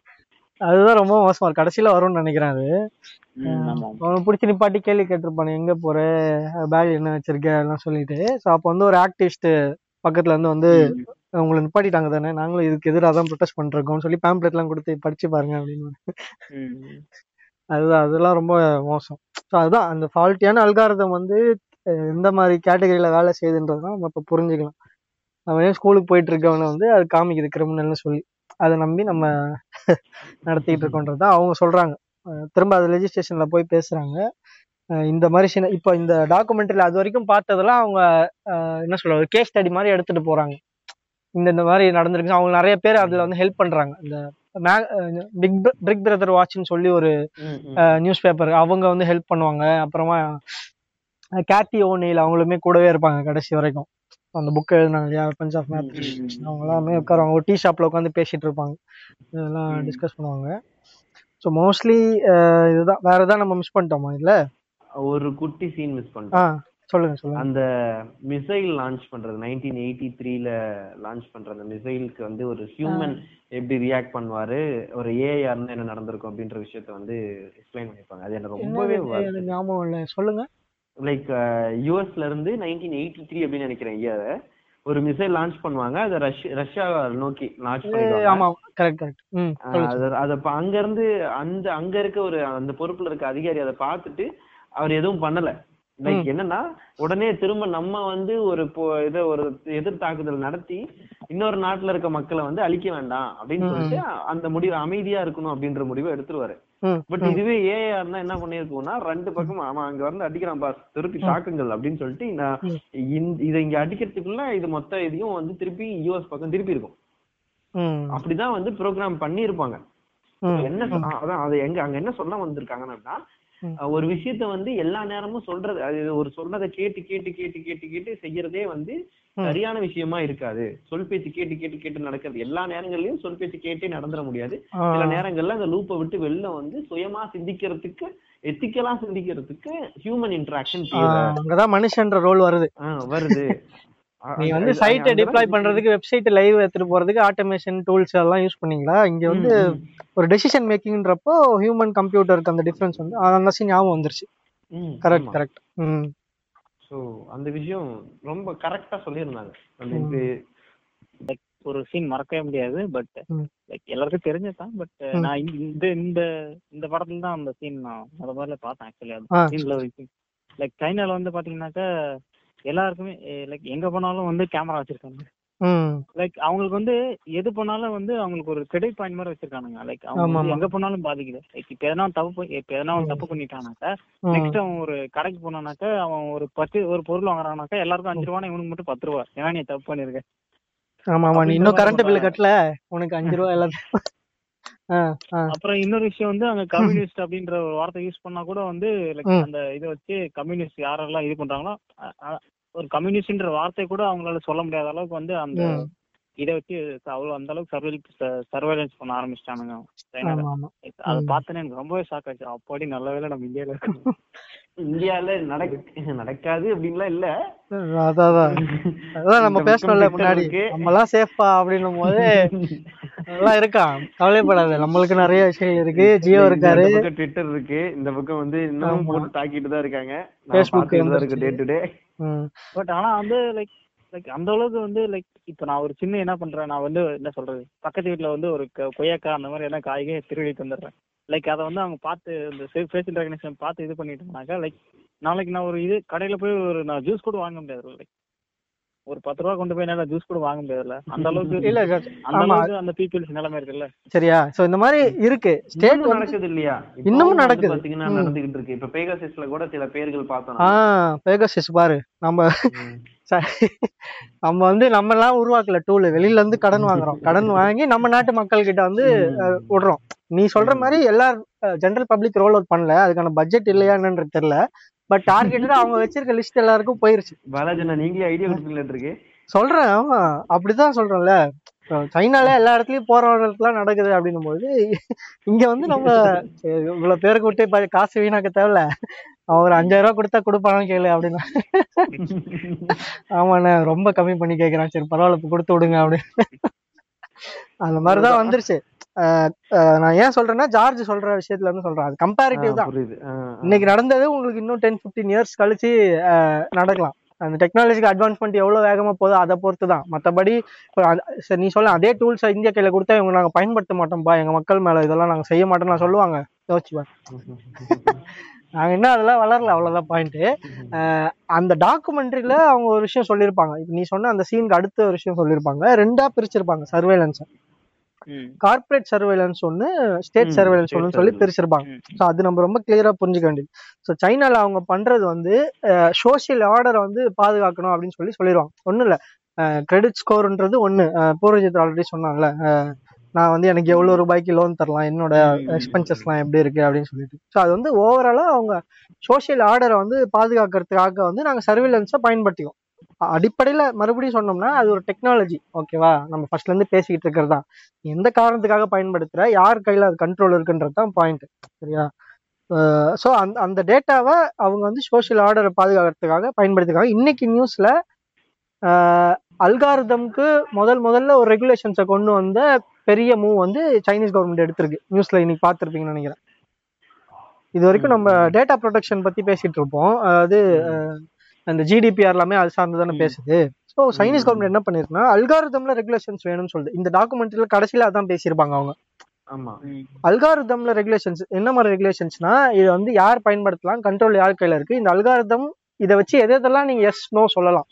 அதுதான் ரொம்ப மோசமா இருக்கு. கடைசியில வரும்னு நினைக்கிறேன் அது. அவன் பிடிச்சி நிப்பாட்டி கேள்வி கேட்டிருப்பானு எங்க போற? பேக் என்ன வச்சிருக்க? எல்லாம் சொல்லிட்டு. ஸோ அப்போ வந்து ஒரு ஆக்டிவிஸ்ட் பக்கத்துல இருந்து வந்து உங்களை நிப்பாட்டிட்டாங்க தானே? நாங்களும் இதுக்கு எதிராக தான் ப்ரொடெஸ்ட் பண்றோம்னு சொல்லி பேம்ப்ளெட் எல்லாம் கொடுத்து படிச்சு பாருங்க அப்படின்னு. அதுதான் அதெல்லாம் ரொம்ப மோசம். ஸோ அதுதான் அந்த ஃபால்ட்டியான அல்காரதம் வந்து எந்த மாதிரி கேட்டகரியில் வேலை செய்யுதுன்றதுதான் நம்ம இப்போ புரிஞ்சுக்கலாம் அவன் ஏன் ஸ்கூலுக்கு போயிட்டு இருக்கவனை வந்து அது காமிக்குது கிரிமினல்னு சொல்லி. அதை நம்பி நம்ம நடத்திக்கிட்டு இருக்கோன்றது தான் அவங்க சொல்கிறாங்க திரும்ப அது ரெஜிஸ்ட்ரேஷனில் போய் பேசுகிறாங்க இந்த மாதிரி சின்ன இப்போ இந்த டாக்குமெண்ட்ரியில் அது வரைக்கும் பார்த்ததெல்லாம் அவங்க என்ன சொல்கிறது ஒரு கேஸ் ஸ்டடி மாதிரி எடுத்துகிட்டு போகிறாங்க இந்த இந்த மாதிரி நடந்திருக்கு. அவங்க நிறைய பேர் அதில் வந்து ஹெல்ப் பண்ணுறாங்க இந்த பிக் பிக் பிரதர் வாட்ச்னு சொல்லி ஒரு. நியூஸ் பேப்பர் அவங்க வந்து ஹெல்ப் பண்ணுவாங்க. அப்புறமா கேத்தி ஓனில் அவங்களுமே கூடவே இருப்பாங்க கடைசி வரைக்கும். அந்த புக் எழுதினாங்க இல்லையா வெப்பன்ஸ் ஆஃப் மேத் அவங்க எல்லாமே உட்காருவாங்க. ஒரு டீ ஷாப்ல உட்காந்து பேசிட்டு இருப்பாங்க. இதெல்லாம் டிஸ்கஸ் பண்ணுவாங்க. ஸோ மோஸ்ட்லி இதுதான். வேற ஏதாவது நம்ம மிஸ் பண்ணிட்டோமா இல்ல ஒரு குட்டி சீன் மிஸ் ஆ. பண்ணிட்டோம் சொல்லுங்க சொல்லுங்க. அந்த மிசைல் லான்ச் பண்றது நைன்டீன் எயிட்டி த்ரீல லான்ச் பண்ற அந்த மிசைலுக்கு வந்து ஒரு ஹியூமன் எப்படி ரியாக்ட் பண்ணுவாரு ஒரு ஏஐஆர்னு என்ன நடந்திருக்கும் அப்படின்ற விஷயத்த வந்து எக்ஸ்பிளைன் பண்ணிருப்பாங்க. அது எனக்கு ரொம்பவே ஞாபகம் இல்லை. சொல்லுங்க. லைக் யூஎஸ்ல இருந்து நைன்டீன் எயிட்டி த்ரீ அப்படின்னு நினைக்கிறேன் இயர் ஒரு மிசைல் லான்ச் பண்ணுவாங்க. அதை ரஷ்யா ரஷ்யா நோக்கி லான்ச் சொல்லுங்க அது அங்க இருந்து அந்த அங்க இருக்க ஒரு அந்த பொறுப்புல இருக்க அதிகாரி அதை பார்த்துட்டு அவர் எதுவும் பண்ணல. லைக் என்னன்னா உடனே திரும்ப நம்ம வந்து ஒரு இத ஒரு எதிர் தாக்குதல் நடத்தி இன்னொரு நாட்டுல இருக்க மக்களை வந்து அழிக்க வேண்டாம் அப்படின்னு சொல்லிட்டு அந்த முடிவு அமைதியா இருக்கணும் அப்படின்ற முடிவை எடுத்துருவாரு. பட் இதுவே ஏஆர்னா என்ன பண்ணிருக்கோம்னா ரெண்டு பக்கம் அவன் அங்க வந்து அடிக்கிறான் பாஸ் திருப்பி தாக்குங்கள் அப்படின்னு சொல்லிட்டு இதை இங்க அடிக்கிறதுக்குள்ள இது மொத்த இதையும் வந்து திருப்பி யூஎஸ் பக்கம் திருப்பி இருக்கும். அப்படிதான் வந்து ப்ரோக்ராம் பண்ணியிருப்பாங்க. ம், என்ன அதான் அது எங்க அங்க என்ன சொல்ல வந்திருக்காங்கன்னா ஒரு விஷயத்த வந்து எல்லா நேரமும் சொல்றது அது ஒரு சொல்றதை கேட்டு கேட்டு கேட்டு கேட்டு கேட்டு செய்யறதே வந்து. சரியான விஷயமா இருக்காது. சொல் பேச்சு கேட்டு கேட்டு கேட்டு நடக்கிறது. எல்லா நேரங்கள்லயும் சொல் பேச்சு கேட்டே நடந்துட முடியாது. சில நேரங்கள்ல அந்த லூப்பை விட்டு வெளில வந்து சுயமா சிந்திக்கிறதுக்கு எத்திக்கலா சிந்திக்கிறதுக்கு ஹியூமன் இன்டராக்ஷன் அங்கதான் மனுஷன்ற ரோல் வருது. வருது. நீ வந்து அது- சைட்டை அங்கதான் டிப்ளாய். பண்றதுக்கு வெப்சைட் லைவ் எடுத்துட்டு போறதுக்கு ஆட்டோமேஷன் டூல்ஸ் எல்லாம் யூஸ் பண்ணீங்களா இங்க வந்து. ஒரு டெசிஷன் மேக்கிங்ன்றப்போ ஹியூமன் கம்ப்யூட்டருக்கு அந்த டிஃபரன்ஸ் வந்து அது அந்த சீன் ஞாபகம் வந்துருச்சு கரெக்ட். கரெக்ட் சோ அந்த விஷயம் ரொம்ப கரெக்டா சொல்லியிருந்தாங்க. இது ஒரு சீன் மறக்கவே முடியாது பட். லைக் எல்லாருக்கும் தெரிஞ்சதுதான் பட். நான் இந்த- இந்த இந்த படத்துல தான் அந்த சீன் நான் முத முதல்ல பார்த்தேன் ஆக்சுவலி ஆ. அந்த சீன்ல லைக் சைனால வந்து பாத்தீங்கன்னாக்கா எல்லாருக்குமே லைக் எங்க போனாலும் வந்து கேமரா வச்சிருக்காங்க. லைக் அவங்களுக்கு வந்து எது பண்ணாலும் வந்து அவங்களுக்கு ஒரு கிரெடிட் பாயிண்ட் மாதிரி வச்சிருக்கானுங்க. லைக் அவங்க. எங்க போனாலும் பாதிக்குது. லைக் இப்ப எதனா தப்பு இப்ப எதனா ஒரு தப்பு பண்ணிட்டானாக்கா. நெக்ஸ்ட் அவன் ஒரு கடைக்கு போனானாக்கா அவன் ஒரு பத்து ஒரு பொருள் வாங்குறானாக்கா எல்லாருக்கும் அஞ்சு ரூபா இவனுக்கு மட்டும் பத்து ரூபா. ஏன்னா நீ தப்பு பண்ணிருக்க. ஆமா ஆமா நீ இன்னும் கரண்ட் பண்றாங்க. கட்டல. உனக்கு அஞ்சு ரூபா எல்லாத்தையும் அப்புறம் இன்னொரு விஷயம் வந்து அங்க கம்யூனிஸ்ட் அப்படின்ற ஒரு வார்த்தை யூஸ் பண்ணா கூட வந்து. அந்த இதை வச்சு கம்யூனிஸ்ட் யாரெல்லாம் இது பண்றாங்களோ ஒரு கம்யூனிஸ்ட்ன்ற வார்த்தை கூட அவங்களால சொல்ல முடியாத அளவுக்கு வந்து அந்த. இதை வச்சு அவ்வளவு அந்த அளவுக்கு சர்வைல் சர்வைலன்ஸ் பண்ண ஆரம்பிச்சிட்டானுங்க அதை ம். பார்த்தனே எனக்கு ரொம்பவே ஷாக் ஆச்சு அப்படி நல்ல வேளை நம்ம இந்தியால இருக்கோம் இந்தியால நடக்க நடக்காது அப்படின்லாம் இல்ல. அதான் அதான். அதான் நம்ம பேசணும்ல Twitter முன்னாடி. இருக்கு. நம்ம எல்லாம் சேஃபா அப்படின்னும் போது அதெல்லாம் இருக்கான். கவலைப்படாத. நம்மளுக்கு நிறைய விஷயம் இருக்கு. ஜியோ இருக்காரு. ட்விட்டர் இருக்கு. இந்த பக்கம் வந்து இன்னும். போட்டு தாக்கிட்டு தான் இருக்காங்க. தான் இருக்கு டே. டு டே பட் ஆனா வந்து லைக் லைக் அந்த அளவுக்கு வந்து லைக் இப்போ நான் ஒரு சின்ன என்ன பண்றேன் நான் வந்து என்ன சொல்றது? பக்கத்து வீட்ல வந்து ஒரு க- கொய்யாக்காய் அந்த மாதிரி எல்லாம் காய்கறி திருடி தந்துடுறேன். லைக் அதை வந்து அவங்க பார்த்து இந்த ஃபேஷியல் ரெகனேஷன் பார்த்து இது பண்ணிட்டாங்கனாக்கா லைக் நாளைக்கு நான் ஒரு இது கடையில போய் ஒரு நான் ஜூஸ் கூட வாங்க முடியாது லைக் ஒரு பத்து ரூபா கொண்டு போய் என்னால ஜூஸ் கூட வாங்க முடியாதுல்ல. அந்த அளவுக்கு இல்ல அந்த அளவுக்கு அந்த பீப்புள்ஸ் நிலைமை இருக்குல்ல. சரியா? சோ இந்த மாதிரி இருக்கு. ஸ்டேட் நடக்குது இல்லையா? இன்னமும் நடக்குது. பாத்தீங்கன்னா. நடந்துகிட்டு இருக்கு. இப்ப பேகாசிஸ்ல கூட சில பேர்கள் பார்த்தோம். ஆ. பேகசிஸ் பாரு. நம்ம நம்ம வந்து நம்ம எல்லாம் உருவாக்கல டூல் வெளியில இருந்து கடன் வாங்குறோம். கடன் வாங்கி நம்ம நாட்டு மக்கள் கிட்ட வந்து. விடுறோம். நீ சொல்ற. மாதிரி எல்லா ஜெனரல் பப்ளிக் ரோல் அவுட் பண்ணல. அதுக்கான பட்ஜெட் இல்லையா என்னன்றது தெரியல. பட் டார்கெட்டட் அவங்க வச்சிருக்க லிஸ்ட் எல்லாருக்கும் போயிருச்சு. பாலாஜி நீங்களே ஐடியா கொடுப்பீங்களா இருக்கு சொல்றேன் ஆமா. அப்படிதான் சொல்றேன்ல. சைனால எல்லா இடத்துலயும் போராட்டத்துலாம் நடக்குது அப்படின்னும் போது இங்க வந்து நம்ம இவ்வளவு பேருக்கு விட்டு இப்ப காசு வீணாக்க தேவையில்ல. அவன் ஒரு அஞ்சாயிரம் ரூபாய் கொடுத்தா கொடுப்பானு கேளு அப்படின்னா. ஆமாண்ணே ரொம்ப கம்மி பண்ணி கேக்குறான். சரி பரவாயில்ல இப்ப கொடுத்து விடுங்க அப்படின்னு. அந்த மாதிரிதான் வந்துருச்சு. நான் ஏன் சொல்றேன்னா ஜார்ஜ் சொல்ற விஷயத்துல இருந்து சொல்றேன். அது கம்பேரிட்டிவ் தான். இன்னைக்கு நடந்தது உங்களுக்கு இன்னும் டென் ஃபிஃப்டீன் இயர்ஸ் கழிச்சு நடக்கலாம். அந்த டெக்னாலஜிக்கு அட்வான்ஸ்மெண்ட் எவ்வளவு வேகமா போதோ அதை பொறுத்து தான் மற்றபடி சரி நீ சொல்ல அதே டூல்ஸ் இந்தியா கையில கொடுத்தா இவங்க நாங்க பயன்படுத்த மாட்டோம்பா எங்க மக்கள் மேல இதெல்லாம் நாங்க செய்ய மாட்டோம்னு நான் சொல்லுவாங்க. யோசிச்சு பாரு. நாங்க என்ன அதெல்லாம் வளரல அவ்வளவுதான் பாயிண்ட் அந்த டாக்குமெண்ட்ரியில அவங்க ஒரு விஷயம் சொல்லியிருப்பாங்க. இப்ப நீ சொன்ன அந்த சீனுக்கு அடுத்த ஒரு விஷயம் சொல்லியிருப்பாங்க. ரெண்டா பிரிச்சிருப்பாங்க சர்வேலன்ஸ் கார்ப்பரேட் சர்வேலன்ஸ் ஒன்னு ஸ்டேட் சர்வேலன்ஸ் ஒன்னு சொல்லி. பிரிச்சிருப்பாங்க. ஸோ அது நம்ம ரொம்ப கிளியரா புரிஞ்சுக்க வேண்டியது. ஸோ சைனால அவங்க பண்றது வந்து சோஷியல் ஆர்டரை வந்து பாதுகாக்கணும் அப்படின்னு சொல்லி சொல்லிடுவாங்க ஒன்றும் இல்லை. கிரெடிட் ஸ்கோர்ன்றது ஒன்று பூர்வஜித் ஆல்ரெடி சொன்னாங்கல்ல நான் வந்து எனக்கு எவ்வளவு ரூபாய்க்கு லோன் தரலாம்? என்னோட எக்ஸ்பென்சஸ்லாம் எப்படி இருக்கு? அப்படின்னு சொல்லிட்டு. ஸோ அது வந்து ஓவராலா அவங்க சோஷியல் ஆர்டரை வந்து பாதுகாக்கிறதுக்காக வந்து நாங்கள் சர்வேலன்ஸை பயன்படுத்திக்குவோம். அ- அடிப்படையில மறுபடியும் சொன்னோம்னா அது ஒரு டெக்னாலஜி ஓகேவா நம்ம ஃபர்ஸ்ட்ல இருந்து பேசிக்கிட்டு இருக்கிறது? தான் எந்த காரணத்துக்காக பயன்படுத்துற? யார் கையில அது கண்ட்ரோல் இருக்குன்றது தான் பாயிண்ட் சரியா? ஸோ அந்த அந்த டேட்டாவை அவங்க வந்து சோஷியல் ஆர்டரை பாதுகாக்கிறதுக்காக பயன்படுத்திருக்காங்க. இன்னைக்கு நியூஸ்ல அல்காரிதம்க்கு முதல் முதல்ல ஒரு ரெகுலேஷன்ஸை கொண்டு வந்த பெரிய மூவ் வந்து சைனீஸ் கவர்மெண்ட் எடுத்திருக்கு. நியூஸ்ல இன்னைக்கு பார்த்துருப்பீங்கன்னு நினைக்கிறேன். இது வரைக்கும் நம்ம டேட்டா ப்ரொடெக்ஷன் பத்தி பேசிட்டு இருப்போம். அதாவது அந்த ஜிடிபிஆர் எல்லாமே அது சார்ந்து தானே. பேசுது. ஸோ சைனீஸ் கவர்மெண்ட் என்ன பண்ணிருக்குன்னா அல்காரிதம்ல ரெகுலேஷன்ஸ் வேணும்னு சொல்லுது. இந்த டாக்குமெண்ட்ல கடைசியில அதான் பேசியிருப்பாங்க அவங்க. ஆமா. அல்காரிதம்ல ரெகுலேஷன்ஸ் என்ன மாதிரி ரெகுலேஷன்ஸ்னா இது வந்து யார் பயன்படுத்தலாம் கண்ட்ரோல் யார் கையில இருக்கு இந்த அல்காரிதம் இதை வச்சு எது எதெல்லாம் நீங்க எஸ் நோ சொல்லலாம்.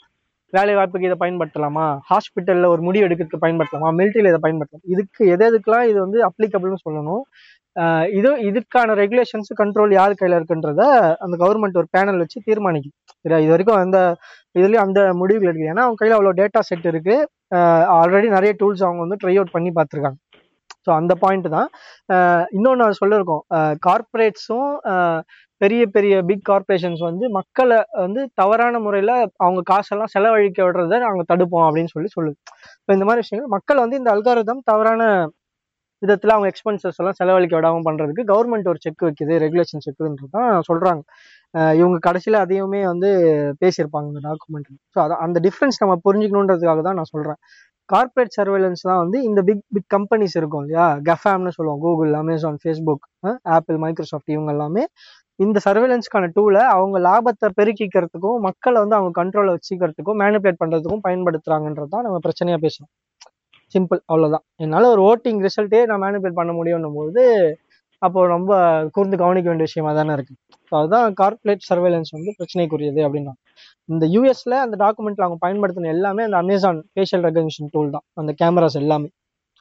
வேலை வாய்ப்புக்கு இதை பயன்படுத்தலாமா? ஹாஸ்பிட்டல்ல ஒரு முடிவு எடுக்கிறதுக்கு பயன்படுத்தலாமா? மிலிட்டரியில இதை பயன்படுத்தலாம்? இதுக்கு எது எதுக்கெல்லாம் இது வந்து அப்ளிகபிள்னு சொல்லணும். இது இதுக்கான ரெகுலேஷன்ஸ் கண்ட்ரோல் யார் கையில் இருக்குன்றத அந்த கவர்மெண்ட் ஒரு பேனல் வச்சு தீர்மானிக்கும். சரியா? இது வரைக்கும் அந்த இதுலேயும் அந்த முடிவுகள் எடுக்குது ஏன்னா அவங்க கையில் அவ்வளோ டேட்டா செட் இருக்கு. ஆல்ரெடி நிறைய டூல்ஸ் அவங்க வந்து ட்ரை அவுட் பண்ணி பார்த்துருக்காங்க. ஸோ அந்த பாயிண்ட் தான். இன்னொன்று சொல்லியிருக்கோம் கார்ப்பரேட்ஸும் பெரிய பெரிய பிக் கார்பரேஷன்ஸ் வந்து மக்களை வந்து தவறான முறையில் அவங்க காசெல்லாம் செலவழிக்க விடுறத நாங்கள் தடுப்போம் அப்படின்னு சொல்லி சொல்லுது. இப்போ இந்த மாதிரி விஷயங்கள் மக்கள் வந்து இந்த அல்காரதம் தவறான விதத்தில் அவங்க எக்ஸ்பென்சஸ் எல்லாம் செலவழிக்க விடாமல் பண்ணுறதுக்கு கவர்மெண்ட் ஒரு செக் வைக்குது ரெகுலேஷன் செக்குன்றது தான் சொல்கிறாங்க இவங்க கடைசியில் அதையுமே வந்து பேசியிருப்பாங்க இந்த டாக்குமெண்ட் ஸோ அதான் அந்த டிஃப்ரென்ஸ் நம்ம புரிஞ்சுக்கணுன்றதுக்காக தான் நான் சொல்கிறேன் கார்ப்பரேட் சர்வேலன்ஸ் தான் வந்து இந்த பிக் பிக் கம்பெனிஸ் இருக்கும் இல்லையா? கஃபாம்னு சொல்லுவோம் Google Amazon Facebook Apple Microsoft இவங்க எல்லாமே. இந்த சர்வேலன்ஸ்க்கான டூலை அவங்க லாபத்தை பெருக்கிக்கிறதுக்கும் மக்களை வந்து அவங்க கண்ட்ரோலில் வச்சுக்கிறதுக்கும் மேனிபுலேட் பண்ணுறதுக்கும் பயன்படுத்துகிறாங்கன்றது தான் நம்ம பிரச்சனையாக பேசுகிறோம் சிம்பிள் அவ்வளோதான் என்னால் ஒரு ஓட்டிங் ரிசல்ட்டே நான் மேனிபுலேட் பண்ண முடியும்னும் போது அப்போ ரொம்ப கூர்ந்து கவனிக்க வேண்டிய விஷயமா தானே இருக்கு. ஸோ அதுதான் கார்ப்பரேட் சர்வேலன்ஸ் வந்து பிரச்சனைக்குரியது அப்படின்னா. இந்த யூஎஸ்ல அந்த டாக்குமெண்ட்ல அவங்க பயன்படுத்தின எல்லாமே அந்த அமேசான் ஃபேஷியல் ரெகக்னிஷன் டூல் தான். அந்த கேமராஸ் எல்லாமே.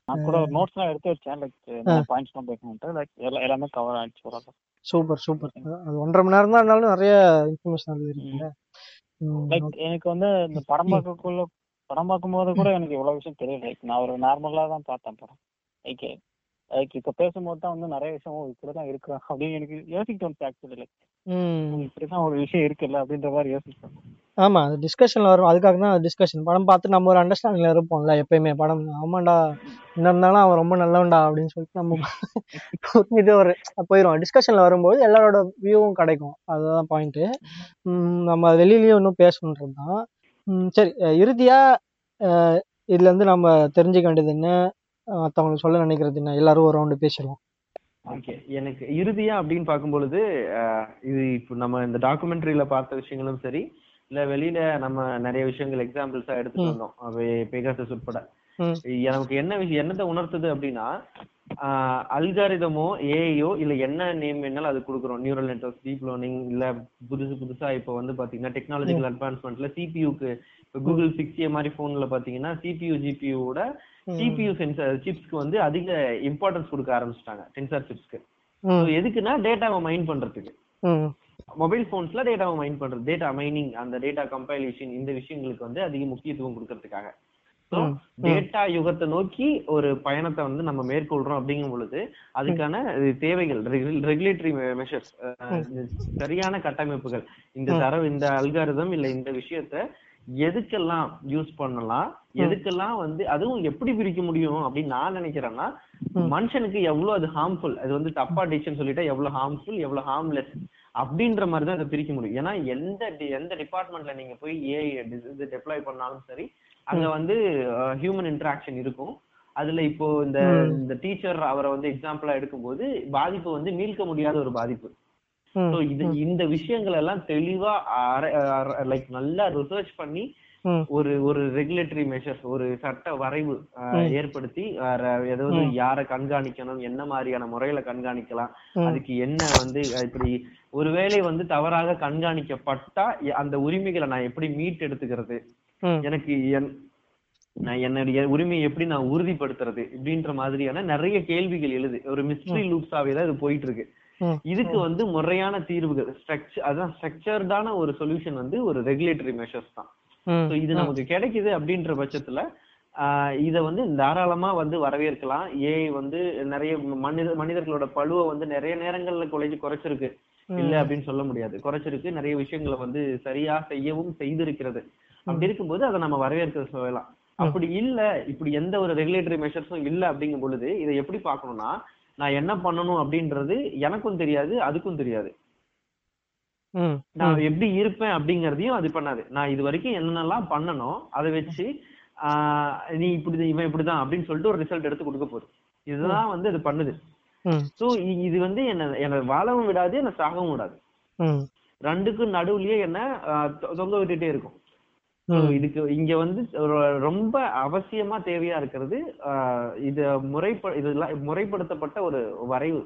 நான் கூட நோட்ஸ் எல்லாம் எடுத்து வச்சேன். லைக் பாயிண்ட்ஸ் எல்லாம் பேசணும்ட்டு லைக் எல்லாமே கவர் ஆயிடுச்சு சூப்பர் சூப்பர் அது ஒன்றரை மணி நேரம் தான் இருந்தாலும் நிறைய இன்ஃபர்மேஷன் அது இருக்குல்ல. லைக் எனக்கு வந்து இந்த படம் பார்க்கக்குள்ள படம் பார்க்கும்போது கூட எனக்கு இவ்வளவு விஷயம் தெரியல. லைக் நான் ஒரு நார்மலா தான் பார்த்தேன் படம். லைக் லைக் இப்ப பேசும்போது தான் வந்து நிறைய விஷயம் இப்படிதான் இருக்கு அப்படின்னு எனக்கு யோசிக்க தோணுச்சு ஆக்சுவலி லைக் இப்படிதான் ஒரு விஷயம் இருக்குல்ல? அப்படின்ற மாதிரி யோசிச்சேன் ஆமா அது டிஸ்கஷன்ல வரும். அதுக்காக தான் டிஸ்கஷன் படம் பார்த்து நம்ம ஒரு அண்டர்ஸ்டாண்டிங்ல இருப்போம்ல எப்பயுமே. படம் ஆமாண்டா என்ன இருந்தாலும் அவன் ரொம்ப நல்லவன்டா அப்படின்னு சொல்லிட்டு நம்ம புரிஞ்சுட்டு ஒரு போயிடும் டிஸ்கஷன்ல வரும்போது எல்லாரோட வியூவும் கிடைக்கும். அதுதான் பாயிண்ட் நம்ம வெளியிலயும் இன்னும் பேசணுன்றது தான். சரி. இறுதியா இதுல இருந்து நம்ம தெரிஞ்சுக்க வேண்டியது என்ன? மற்றவங்களுக்கு சொல்ல நினைக்கிறது என்ன? எல்லாரும் ஒரு ரவுண்டு பேசிடுவோம். ஓகே. எனக்கு இறுதியா அப்படின்னு பார்க்கும் பொழுது இது இப்போ நம்ம இந்த டாக்குமெண்ட்ரியில பார்த்த விஷயங்களும் சரி இல்ல வெளியில நம்ம நிறைய விஷயங்கள் எக்ஸாம்பிள்ஸா எடுத்துட்டு வந்தோம். பெகாசஸ் உட்பட. நமக்கு என்ன விஷயம் என்னத்தை உணர்த்துது அப்படின்னா அல்காரிதமோ ஏஐயோ இல்ல என்ன நேம் வேணாலும் அது கொடுக்குறோம். நியூரல் நெட்ஒர்க் டீப் லேர்னிங் இல்ல புதுசு புதுசா இப்போ வந்து பாத்தீங்கன்னா டெக்னாலஜிக்கல் அட்வான்ஸ்மெண்ட்ல சிபியூக்கு இப்போ கூகுள் சிக்ஸ் ஏ மாதிரி போன்ல பாத்தீங்கன்னா சிபியூ ஜிபியூட சிபியூ சென்சார் சிப்ஸ்க்கு வந்து அதிக இம்பார்ட்டன்ஸ் கொடுக்க ஆரம்பிச்சிட்டாங்க சென்சார் சிப்ஸ்க்கு எதுக்குன்னா டேட்டாவை மைண்ட் பண்றதுக்கு. மொபைல் போன்ஸ்ல டேட்டாவை மைண்ட் பண்றது டேட்டா மைனிங் அந்த டேட்டா கம்பைலேஷன் இந்த விஷயங்களுக்கு வந்து அதிக முக்கியத்துவம் கொடுக்கறதுக்காக. டேட்டா யுகத்தை நோக்கி ஒரு பயணத்தை வந்து நம்ம மேற்கொள்றோம் அப்படிங்கும் பொழுது அதுக்கான தேவைகள் ரெகுலேட்டரி மெஷர்ஸ் சரியான கட்டமைப்புகள் இந்த தரவு இந்த அல்காரிதம் இல்ல இந்த விஷயத்த எதுக்கெல்லாம் யூஸ் பண்ணலாம் எதுக்கெல்லாம் வந்து அதுவும் எப்படி பிரிக்க முடியும் அப்படின்னு நான் நினைக்கிறேன்னா மனுஷனுக்கு எவ்வளவு அது ஹார்ம்ஃபுல் அது வந்து தப்பா டிசிஷன் சொல்லிட்டா எவ்வளவு ஹார்ம்ஃபுல் எவ்வளவு ஹார்ம்லெஸ் அப்படின்ற மாதிரி தான் அதை பிரிக்க முடியும். ஏன்னா எந்த எந்த டிபார்ட்மெண்ட்ல நீங்க போய் ஏஐ டெப்ளாய் பண்ணாலும் சரி அங்க வந்து ஹியூமன் இன்டராக்ஷன் இருக்கும். அதுல இப்போ இந்த இந்த டீச்சர் அவரை வந்து எக்ஸாம்பிளா எடுக்கும்போது பாதிப்பு வந்து மீள்க முடியாத ஒரு பாதிப்பு. ஸோ இது இந்த விஷயங்கள் எல்லாம் தெளிவா லைக் நல்லா ரிசர்ச் பண்ணி ஒரு ஒரு ரெகுலேட்டரி மெஷர்ஸ் ஒரு சட்ட வரைவு ஏற்படுத்தி ஏதாவது யார கண்காணிக்கணும் என்ன மாதிரியான முறையில கண்காணிக்கலாம் அதுக்கு என்ன வந்து இப்படி ஒருவேளை வந்து தவறாக கண்காணிக்கப்பட்டா அந்த உரிமைகளை நான் எப்படி மீட் எடுத்துக்கிறது எனக்கு நான் என்னுடைய உரிமையை எப்படி நான் உறுதிப்படுத்துறது இப்படின்ற மாதிரியான நிறைய கேள்விகள் எழுது. ஒரு மிஸ்ட்ரி லூப்ஸாவே தான் இது போயிட்டு இருக்கு இதுக்கு வந்து முறையான தீர்வுகள் ஸ்ட்ரக்சர் அதான் ஸ்ட்ரக்சர்டான ஒரு சொல்யூஷன் வந்து ஒரு ரெகுலேட்டரி மெஷர்ஸ் தான். இது நமக்கு கிடைக்குது அப்படின்ற பட்சத்துல இத வந்து தாராளமா வந்து வரவேற்கலாம். ஏஐ வந்து நிறைய மனித மனிதர்களோட பழுவை வந்து நிறைய நேரங்கள்ல குறைஞ்சு குறைச்சிருக்கு. இல்ல அப்படின்னு சொல்ல முடியாது. குறைச்சிருக்கு. நிறைய விஷயங்களை வந்து சரியா செய்யவும் செய்திருக்கிறது. அப்படி இருக்கும்போது அதை நம்ம வரவேற்க சொல்லலாம். அப்படி இல்ல இப்படி எந்த ஒரு ரெகுலேட்டரி மெஷர்ஸும் இல்ல அப்படிங்கும் பொழுது இதை எப்படி பார்க்கணும்னா நான் என்ன பண்ணணும் அப்படின்றது எனக்கும் தெரியாது அதுக்கும் தெரியாது. நான் எப்படி இருப்பேன் அப்படிங்கறதையும் அது பண்ணாது. நான் இது வரைக்கும் என்னென்னலாம் பண்ணணும் அதை வச்சு ஆஹ் நீ இப்படி இவன் இப்படிதான் அப்படின்னு சொல்லிட்டு ஒரு ரிசல்ட் எடுத்து கொடுக்க போகுது. இதுதான் வந்து அது பண்ணுது. சோ இது வந்து என்ன என்ன வாழவும் விடாது என்ன சாகவும் விடாது. ரெண்டுக்கும் நடுவுலயே என்ன தொங்க விட்டுட்டே இருக்கும். இதுக்கு இங்க வந்து ரொம்ப அவசியமா தேவையா இருக்கிறது இது முறைப்ப இதெல்லாம் முறைப்படுத்தப்பட்ட ஒரு வரைவு.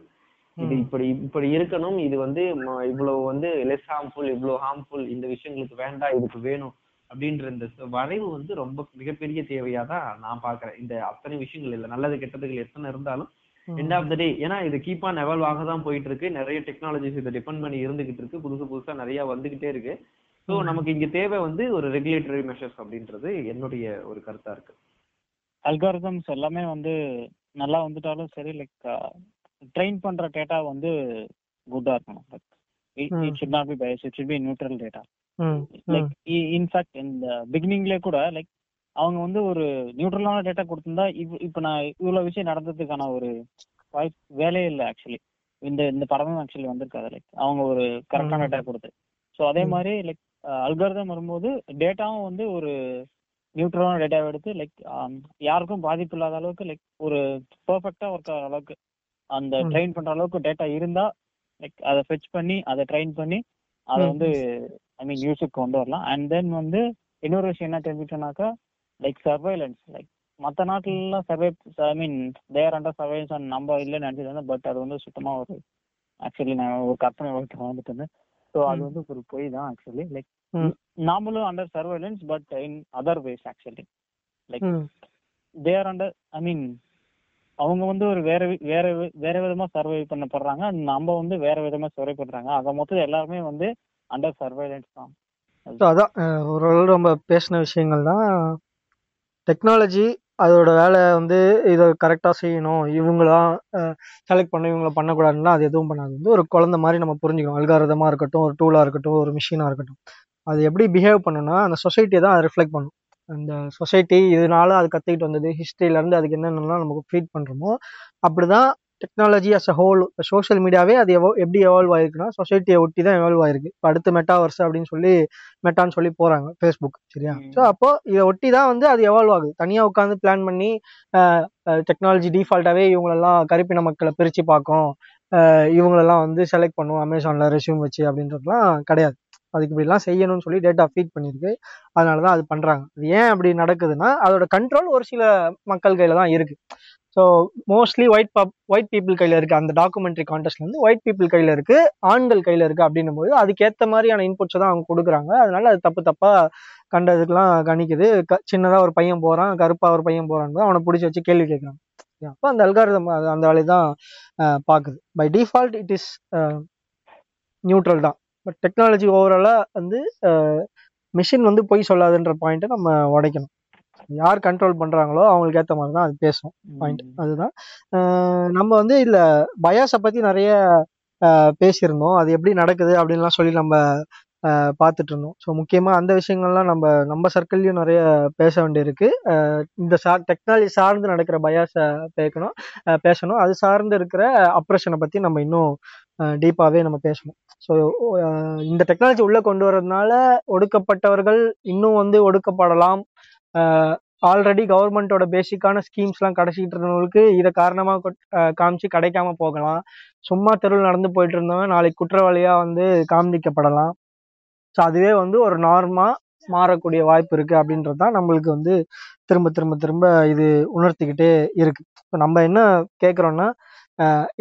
இது இப்படி இப்படி இருக்கணும் இது வந்து இவ்வளவு வந்து லெஸ் ஹார்ம்ஃபுல் இவ்வளவு ஹார்ம்ஃபுல் இந்த விஷயங்களுக்கு வேண்டாம் இதுக்கு வேணும் அப்படின்ற இந்த வரைவு வந்து ரொம்ப மிகப்பெரிய தேவையா தான் நான் பாக்குறேன் இந்த அத்தனை விஷயங்கள் இல்ல நல்லது கெட்டதுகள் எத்தனை இருந்தாலும் எண்ட் ஆஃப் த டே ஏன்னா இது கீப் ஆன் எவால்வ் ஆக தான் போயிட்டு இருக்கு. நிறைய டெக்னாலஜிஸ் இதை டிபெண்ட் பண்ணி இருந்துகிட்டு இருக்கு. புதுசு புதுசா நிறைய வந்துகிட்டே இருக்கு. ஸோ நமக்கு இங்க தேவை வந்து ஒரு ரெகுலேட்டரி மெஷர்ஸ் அப்படின்றது என்னுடைய ஒரு கருத்தா இருக்கு. அல்காரிதம்ஸ் எல்லாமே வந்து நல்லா வந்துட்டாலும் சரி லைக் ட்ரெயின் பண்ற டேட்டா வந்து குட்டா இருக்கணும். Like. It should not be bias it should be neutral data like in fact இந்த பிகினிங்லேயே கூட லைக் அவங்க வந்து ஒரு நியூட்ரலான டேட்டா கொடுத்திருந்தா இவ் இப்போ நான் இவ்வளோ விஷயம் நடந்ததுக்கான ஒரு வாய்ப்பு வேலையே இல்லை ஆக்சுவலி இந்த இந்த படமும் ஆக்சுவலி வந்திருக்காது. லைக் அவங்க ஒரு கரெக்டான. டேட்டா கொடுத்து. ஸோ அதே. மாதிரி லைக் அல்காரதம் வரும்போது டேட்டாவும் வந்து ஒரு நியூட்ரலான டேட்டாவை எடுத்து லைக் யாருக்கும் பாதிப்பு இல்லாத அளவுக்கு லைக் ஒரு பர்ஃபெக்டா ஒர்க் ஆகிற அளவுக்கு அந்த. ட்ரெயின் பண்ற அளவுக்கு டேட்டா இருந்தா லைக் அதை ஃபெச் பண்ணி அதை ட்ரெயின் பண்ணி அதை. வந்து ஐ மீன் யூஸுக்கு கொண்டு வரலாம் அண்ட் தென் வந்து இன்னொரு விஷயம் என்ன தெரிஞ்சுட்டோம்னாக்கா லைக் சர்வைலன்ஸ் லைக் மற்ற நாட்டிலலாம் சர்வை ஐ மீன் தேர் அண்டர் சர்வைலன்ஸ் நம்ம இல்லைன்னு நினச்சிட்டு பட் அது வந்து சுத்தமா ஒரு ஆக்சுவலி நான் ஒரு கற்பனை வாழ்க்கை இருந்தேன் ஸோ அது. வந்து ஒரு பொய் தான் ஆக்சுவலி லைக். நாமளும் under surveillance but in other ways actually like hmm. There under I mean அவங்க வந்து ஒரு வேற வேற வேற விதமா சர்வை பண்ணப்படுறாங்க. நம்ம வந்து வேற விதமா சர்வை பண்றாங்க. ஆக மொத்தம் எல்லாருமே வந்து அண்டர் சர்வைலன்ஸ் தான். அதான் ஓரளவு நம்ம பேசின விஷயங்கள் தான் டெக்னாலஜி அதோட வேலை வந்து இதை கரெக்டாக செய்யணும். இவங்களாம் செலக்ட் பண்ண இவங்கள பண்ணக்கூடாதுன்னா அது எதுவும் பண்ணாது. வந்து ஒரு குழந்த மாதிரி நம்ம புரிஞ்சுக்கணும். அல்காரதமாக இருக்கட்டும் ஒரு டூலாக இருக்கட்டும் ஒரு மிஷினாக இருக்கட்டும். அது எப்படி பிஹேவ் பண்ணுன்னா அந்த சொசைட்டியை தான் அதை ரிஃப்ளெக்ட் பண்ணும். அந்த சொசைட்டி இதனால அது கற்றுக்கிட்டு வந்தது ஹிஸ்ட்ரியிலேருந்து அதுக்கு என்னென்னலாம் நமக்கு ஃபீட் பண்ணுறோமோ அப்படிதான் technology as a whole social மீடியாவே அது எவோ எப்படி எவால்வ் ஆயிருக்குன்னா சொசைட்டியை ஒட்டி தான் எவால்வ் ஆயிருக்கு. இப்போ அடுத்து மெட்டாவர்ஸ் அப்படின்னு சொல்லி மெட்டான்னு சொல்லி போறாங்க ஃபேஸ்புக் சரியா. ஸோ அப்போ இதை ஒட்டி தான் வந்து அது எவால்வ் ஆகுது. தனியாக உட்காந்து பிளான் பண்ணி டெக்னாலஜி டிஃபால்ட்டாகவே இவங்களெல்லாம் கருப்பின மக்களை பிரித்து பார்க்கும். இவங்களெல்லாம் வந்து செலக்ட் பண்ணும் அமேசானில் ரெஸ்யூம் வச்சு அப்படின்றதுலாம் கிடையாது. அதுக்கு இப்படிலாம் செய்யணும்னு சொல்லி டேட்டா ஃபீட் பண்ணியிருக்கு. அதனால தான் அது பண்ணுறாங்க அது ஏன் அப்படி நடக்குதுன்னா அதோட கண்ட்ரோல் ஒரு சில மக்கள் கையில் தான் இருக்குது so mostly white pub white people கையில் இருக்குது அந்த டாக்குமெண்ட்ரி கான்டெஸ்ட்ல வந்து ஒயிட் பீப்புள் கையில் இருக்குது ஆண்கள் கையில் இருக்குது அப்படின்னும் போது அதுக்கேற்ற மாதிரியான இன்புட்ஸை தான் அவங்க கொடுக்குறாங்க. அதனால அது தப்பு தப்பாக கண்டதுக்கெல்லாம் கணிக்குது. க சின்னதாக ஒரு பையன் போகிறான் கருப்பாக ஒரு பையன் போகிறான்னு அவனை பிடிச்சி வச்சு கேள்வி கேட்குறாங்க அப்போ அந்த அல்காரிதம் அந்த வேலையை தான் பார்க்குது by default it is neutral தான். பட் டெக்னாலஜி ஓவராலாக வந்து மிஷின் வந்து பொய் சொல்லாதுன்ற பாயிண்ட்டை நம்ம உடைக்கணும். யார் கண்ட்ரோல் பண்ணுறாங்களோ அவங்களுக்கு ஏற்ற மாதிரி தான் அது பேசும். பாயிண்ட் அதுதான். நம்ம வந்து இதுல பயாஸை பத்தி நிறைய பேசியிருந்தோம். அது எப்படி நடக்குது அப்படின்லாம் சொல்லி நம்ம பார்த்துட்டு இருந்தோம் ஸோ முக்கியமா அந்த விஷயங்கள்லாம் நம்ம நம்ம சர்க்கிள்லயும் நிறைய பேச வேண்டியிருக்கு. இந்த சார் டெக்னாலஜி சார்ந்து நடக்கிற பயாஸை பேக்கணும் பேசணும். அது சார்ந்து இருக்கிற அப்ரேஷனை பத்தி நம்ம இன்னும் டீப்பாவே நம்ம பேசணும். ஸோ இந்த டெக்னாலஜி உள்ள கொண்டு வரதுனால ஒடுக்கப்பட்டவர்கள் இன்னும் வந்து ஒடுக்கப்படலாம். ஆல்ரெடி கவர்மெண்ட்டோட பேசிக்கான ஸ்கீம்ஸ்லாம் கிடச்சிக்கிட்டு இருந்தவங்களுக்கு இதை காரணமாக காமிச்சு கிடைக்காம போகலாம். சும்மா தெருவில் நடந்து போயிட்டு இருந்தவங்க நாளைக்கு குற்றவாளியாக வந்து காமிக்கப்படலாம் ஸோ அதுவே வந்து ஒரு நார்மாக மாறக்கூடிய வாய்ப்பு இருக்குது அப்படின்றது தான் நம்மளுக்கு வந்து திரும்ப திரும்ப திரும்ப இது உணர்த்திக்கிட்டே இருக்குது இப்போ நம்ம என்ன கேட்குறோன்னா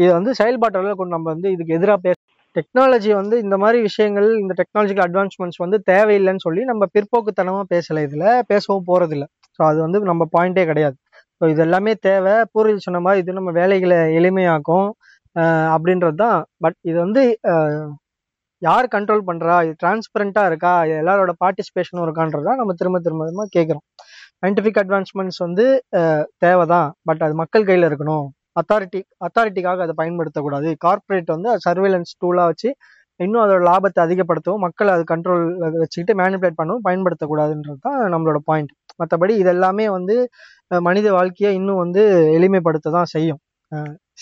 இதை வந்து செயல்பாட்டில் கொண்டு நம்ம வந்து இதுக்கு எதிராக பேச டெக்னாலஜி வந்து இந்த மாதிரி விஷயங்கள் இந்த டெக்னாலஜிக்கல் அட்வான்ஸ்மெண்ட்ஸ் வந்து தேவையில்லைன்னு சொல்லி நம்ம பிற்போக்குத்தனமாக பேசலை. இதில் பேசவும் போகிறதில்ல ஸோ அது வந்து நம்ம பாயிண்டே கிடையாது. ஸோ இது எல்லாமே தேவை. பூர்வீல் சொன்ன மாதிரி இது நம்ம வேலைகளை எளிமையாக்கும் அப்படின்றது தான் பட் இது வந்து யார் கண்ட்ரோல் பண்ணுறா இது டிரான்ஸ்பரண்ட்டாக இருக்கா? இது எல்லாரோட பார்ட்டிசிபேஷனும் இருக்கான்றதா நம்ம திரும்ப திரும்ப திரும்ப கேட்குறோம் சயின்டிஃபிக் அட்வான்ஸ்மெண்ட்ஸ் வந்து தேவை தான் பட் அது மக்கள் கையில் இருக்கணும். அத்தாரிட்டி அத்தாரிட்டிக்காக அதை பயன்படுத்தக்கூடாது. கார்ப்பரேட் வந்து சர்வேலன்ஸ் டூலாக வச்சு இன்னும் அதோட லாபத்தை அதிகப்படுத்தவும் மக்கள் அது கண்ட்ரோல் வச்சுக்கிட்டு மேனிபுலேட் பண்ணவும் பயன்படுத்தக்கூடாதுன்றது தான் நம்மளோட பாயிண்ட் மற்றபடி இது எல்லாமே வந்து மனித வாழ்க்கையை இன்னும் வந்து எளிமைப்படுத்த தான் செய்யும்.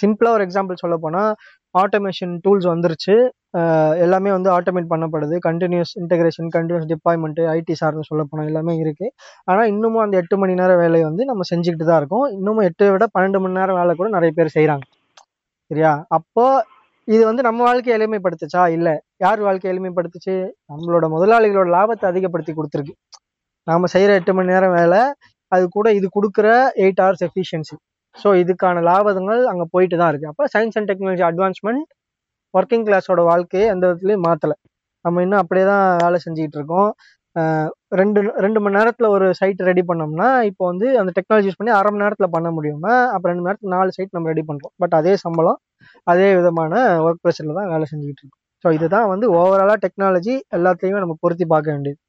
சிம்பிளாக ஒரு எக்ஸாம்பிள் சொல்ல போனால் ஆட்டோமேஷன் டூல்ஸ் வந்துருச்சு. எல்லாமே வந்து ஆட்டோமேட் பண்ணப்படுது. Continuous integration continuous deployment IT சார்னு சொல்ல போனால் எல்லாமே இருக்குது ஆனால் இன்னமும் அந்த எட்டு மணி நேரம் வேலையை வந்து நம்ம செஞ்சுக்கிட்டு தான் இருக்கோம். இன்னமும் எட்டை விட பன்னெண்டு மணி நேரம் வேலை கூட நிறைய பேர் செய்கிறாங்க சரியா? அப்போ இது வந்து நம்ம வாழ்க்கையை எளிமைப்படுத்துச்சா? இல்லை. யார் வாழ்க்கையை எளிமைப்படுத்துச்சு? நம்மளோட முதலாளிகளோட லாபத்தை அதிகப்படுத்தி கொடுத்துருக்கு. நாம் செய்கிற எட்டு மணி நேரம் வேலை அது கூட இது கொடுக்குற எயிட் ஹவர்ஸ் எஃபிஷியன்சி ஸோ இதுக்கான லாபங்கள் அங்கே போயிட்டு தான் இருக்குது அப்போ science and technology advancement working கிளாஸோட வாழ்க்கையை எந்த விதத்துலையும் மாற்றலை நம்ம இன்னும் அப்படியே தான் வேலை செஞ்சுக்கிட்டு இருக்கோம். ரெண்டு ரெண்டு மணி நேரத்தில் ஒரு சைட் ரெடி பண்ணோம்னா இப்போ வந்து அந்த டெக்னாலஜி யூஸ் பண்ணி அரை மணி நேரத்தில் பண்ண முடியும்னா அப்போ ரெண்டு மணி நேரத்துக்கு நாலு சைட் நம்ம ரெடி பண்ணுறோம் பட் அதே சம்பளம் அதே விதமான ஒர்க் ப்ரெஷரில் தான் வேலை செஞ்சுக்கிட்டு இருக்கோம். ஸோ இதுதான் வந்து ஓவராலாக டெக்னாலஜி எல்லாத்தையுமே நம்ம பொருத்தி பார்க்க வேண்டியது.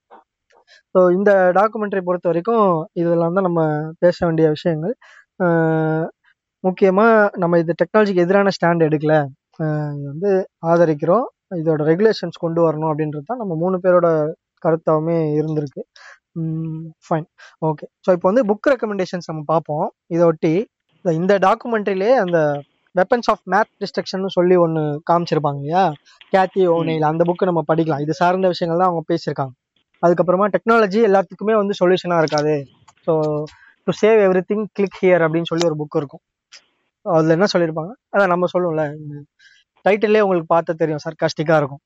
ஸோ இந்த டாக்குமெண்ட்ரி பொறுத்த வரைக்கும் இதெல்லாம் தான் நம்ம பேச வேண்டிய விஷயங்கள். முக்கியமா நம்ம இது டெக்னாலஜிக்கு எதிரான ஸ்டாண்ட் எடுக்கல. இது வந்து ஆதரிக்கிறோம். இதோட ரெகுலேஷன்ஸ் கொண்டு வரணும் அப்படின்றது தான் நம்ம மூணு பேரோட கருத்தாவுமே இருந்திருக்கு. ஃபைன் ஓகே ஸோ இப்போ வந்து புக் ரெக்கமெண்டேஷன்ஸ் நம்ம பார்ப்போம். இதை ஒட்டி இந்த- இந்த டாக்குமெண்ட்ரிலே அந்த வெப்பன்ஸ் ஆஃப் மேத் டிஸ்ட்ரக்ஷன் சொல்லி ஒன்று காமிச்சிருப்பாங்க இல்லையா? கேத்தி ஓனெயில் அந்த புக்கு நம்ம படிக்கலாம். இது சார்ந்த விஷயங்கள் தான் அவங்க பேசியிருக்காங்க. அதுக்கப்புறமா டெக்னாலஜி எல்லாத்துக்குமே வந்து சொல்யூஷனாக இருக்காது. So to save every thing click here அப்படின்னு சொல்லி ஒரு புக் இருக்கும். அதில் என்ன சொல்லியிருப்பாங்க? அதான் நம்ம சொல்லுவோம்ல டைட்டிலே உங்களுக்கு பார்த்து தெரியும் சர்க்காஸ்டிக்காக இருக்கும்.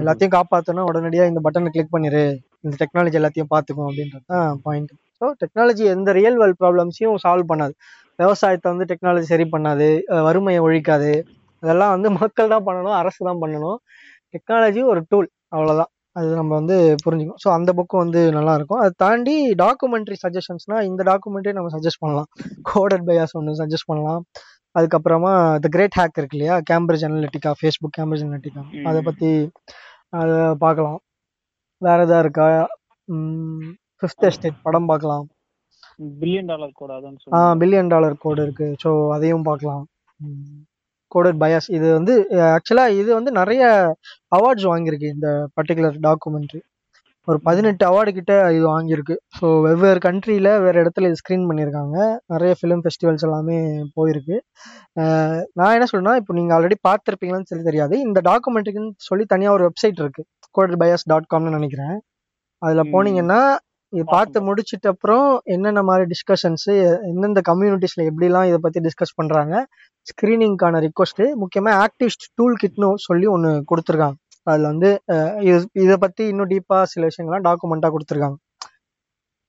எல்லாத்தையும் காப்பாற்றணும் உடனடியாக இந்த பட்டனை கிளிக் பண்ணிரு. இந்த டெக்னாலஜி எல்லாத்தையும் பார்த்துக்கும் அப்படின்றது தான் பாயிண்ட் ஸோ டெக்னாலஜி எந்த ரியல் வேர்ல்ட் ப்ராப்ளம்ஸையும் சால்வ் பண்ணாது. விவசாயத்தை வந்து டெக்னாலஜி சரி பண்ணாது வறுமையை ஒழிக்காது. அதெல்லாம் வந்து மக்கள் தான் பண்ணணும் அரசு தான் பண்ணணும். டெக்னாலஜி ஒரு டூல் அவ்வளோதான் அது நம்ம வந்து புரிஞ்சுக்கணும். ஸோ அந்த புக்கு வந்து நல்லா இருக்கும் அதை தாண்டி டாக்குமெண்ட்ரி சஜஷன்ஸ்னா இந்த டாக்குமெண்ட்ரி நம்ம சஜஸ்ட் பண்ணலாம். கோடட் பயாஸ் ஒன்று சஜஸ்ட் பண்ணலாம். அதுக்கப்புறமா த கிரேட் ஹேக் இருக்கு இல்லையா? Cambridge Analytica Facebook Cambridge Analytica அதை பற்றி அதை பார்க்கலாம். வேற எதா இருக்கா? ஃபிஃப்த் எஸ்டேட் படம் பார்க்கலாம். பில்லியன் டாலர் கூட ஆ பில்லியன் டாலர் கோடு இருக்கு. ஸோ அதையும் பார்க்கலாம். கோடட் பயாஸ் இது வந்து ஆக்சுவலாக இது வந்து நிறைய அவார்ட்ஸ் வாங்கியிருக்கு இந்த பர்டிகுலர் டாக்குமெண்ட்ரி ஒரு பதினெட்டு அவார்டு கிட்ட இது வாங்கியிருக்கு. ஸோ வெவ்வேறு கண்ட்ரியில் வேறு இடத்துல இது ஸ்க்ரீன் பண்ணியிருக்காங்க. நிறைய ஃபிலிம் ஃபெஸ்டிவல்ஸ் எல்லாமே போயிருக்கு. நான் என்ன சொல்றேன்னா இப்போ நீங்கள் ஆல்ரெடி பார்த்துருப்பீங்களான்னு சொல்லி தெரியாது. இந்த டாக்குமெண்ட்ரிக்குன்னு சொல்லி தனியாக ஒரு வெப்சைட் இருக்கு. கோடட் பயாஸ் டாட் காம்னு நினைக்கிறேன். அதில். போனீங்கன்னா இது பார்த்து. முடிச்சிட்ட அப்புறம் என்னென்ன மாதிரி டிஸ்கஷன்ஸு எந்தெந்த கம்யூனிட்டிஸில் எப்படிலாம் இதை பற்றி டிஸ்கஸ் பண்ணுறாங்க ஸ்க்ரீனிங்க்கான ரிக்வஸ்ட்டு முக்கியமாக ஆக்டிவ் டூல் கிட்னு சொல்லி ஒன்று கொடுத்துருக்காங்க. அதில் வந்து இது இதை பற்றி இன்னும் டீப்பாக சில விஷயங்கள்லாம் டாக்குமெண்ட்டாக கொடுத்துருக்காங்க.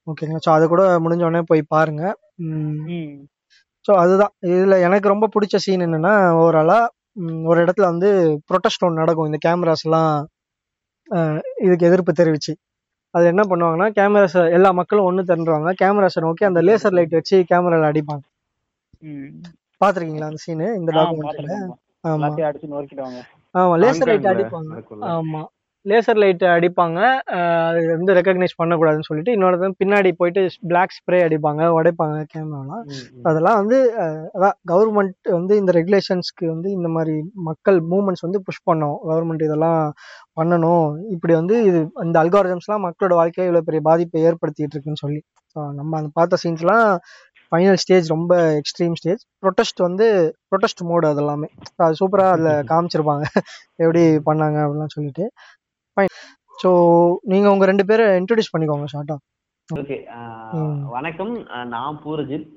ஓகேங்களா ஸோ அதை கூட முடிஞ்ச உடனே போய் பாருங்க. ம். ஸோ அதுதான். இதில் எனக்கு ரொம்ப பிடிச்ச சீன் என்னன்னா ஓவராலாக ஒரு இடத்துல வந்து ப்ரொட்டஸ்ட் ஒன்று நடக்கும். இந்த கேமராஸ்லாம் இதுக்கு எதிர்ப்பு தெரிவிச்சு. அது என்ன பண்ணுவாங்கன்னா கேமராஸ் எல்லா மக்களும் ஒன்று திரண்டுருவாங்க கேமராஸை நோக்கி அந்த லேசர் லைட் வச்சு கேமரால அடிப்பாங்க. ம். பார்த்துருக்கீங்களா அந்த சீனு இந்த டாக்குமெண்ட்ல. ஆமா லேசர் லைட் அடிப்பாங்க. ஆமா. லேசர் லைட் அடிப்பாங்க. அது வந்து ரெக்கக்னைஸ் பண்ணக்கூடாதுன்னு சொல்லிட்டு இன்னொரு பின்னாடி போயிட்டு பிளாக் ஸ்ப்ரே அடிப்பாங்க உடைப்பாங்க கேமராலாம். அதெல்லாம் வந்து அதான் கவர்மெண்ட் வந்து இந்த ரெகுலேஷன்ஸ்க்கு வந்து இந்த மாதிரி மக்கள் மூமெண்ட்ஸ் வந்து புஷ் பண்ணோம் கவர்மெண்ட் இதெல்லாம் பண்ணணும். இப்படி வந்து இது இந்த அல்காரிதம்ஸ்லாம் மக்களோட வாழ்க்கையை இவ்வளோ பெரிய பாதிப்பை ஏற்படுத்திட்டு இருக்குன்னு சொல்லி. ஸோ நம்ம அந்த பார்த்த சீன்ஸ்லாம் ஃபைனல் ஸ்டேஜ் ரொம்ப எக்ஸ்ட்ரீம் ஸ்டேஜ் ப்ரொட்டஸ்ட் வந்து ப்ரொட்டஸ்ட் மோடு அதெல்லாமே. அது சூப்பராக அதில் காமிச்சிருப்பாங்க. எப்படி பண்ணாங்க அப்படிலாம் சொல்லிட்டு. ஃபைன் ஸோ நீங்கள் உங்கள் ரெண்டு பேரை இன்ட்ரடியூஸ் பண்ணிக்கோங்க ஷார்ட்டாக ஓகே. வணக்கம். நான் பூரஜித்.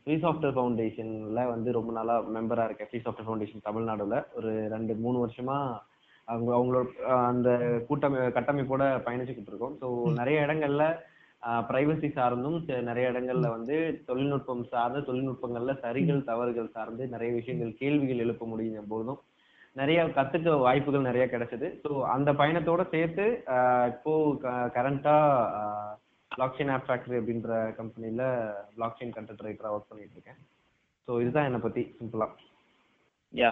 ஃப்ரீ சாஃப்ட்வேர் ஃபவுண்டேஷன்ல வந்து ரொம்ப நாளா மெம்பரா இருக்கேன் ஃப்ரீ சாஃப்ட்வேர் ஃபவுண்டேஷன் தமிழ்நாடுல. ஒரு ரெண்டு மூணு வருஷமா அவங்க அவங்களோட அந்த கூட்டமை கட்டமைப்போட பயணிச்சுக்கிட்டு இருக்கோம். ஸோ நிறைய இடங்கள்ல பிரைவசி சார்ந்தும் நிறைய இடங்கள்ல வந்து தொழில்நுட்பம் சார்ந்த தொழில்நுட்பங்கள்ல சரிகள் தவறுகள் சார்ந்து நிறைய விஷயங்கள் கேள்விகள் எழுப்ப முடியும் போதும் நிறைய கத்துக்க வாய்ப்புகள் நிறைய கிடைச்சது. ஸோ அந்த பயணத்தோட சேர்த்து ஆஹ் இப்போ கரண்டா பிளாக்செயின் ஆப் ஃபேக்டரி அப்படின்ற கம்பெனில பிளாக்செயின் கண்டென்ட் ரைட்டரா ஒர்க் பண்ணிட்டு இருக்கேன். ஸோ இதுதான் என்னை பத்தி சிம்பிளா யா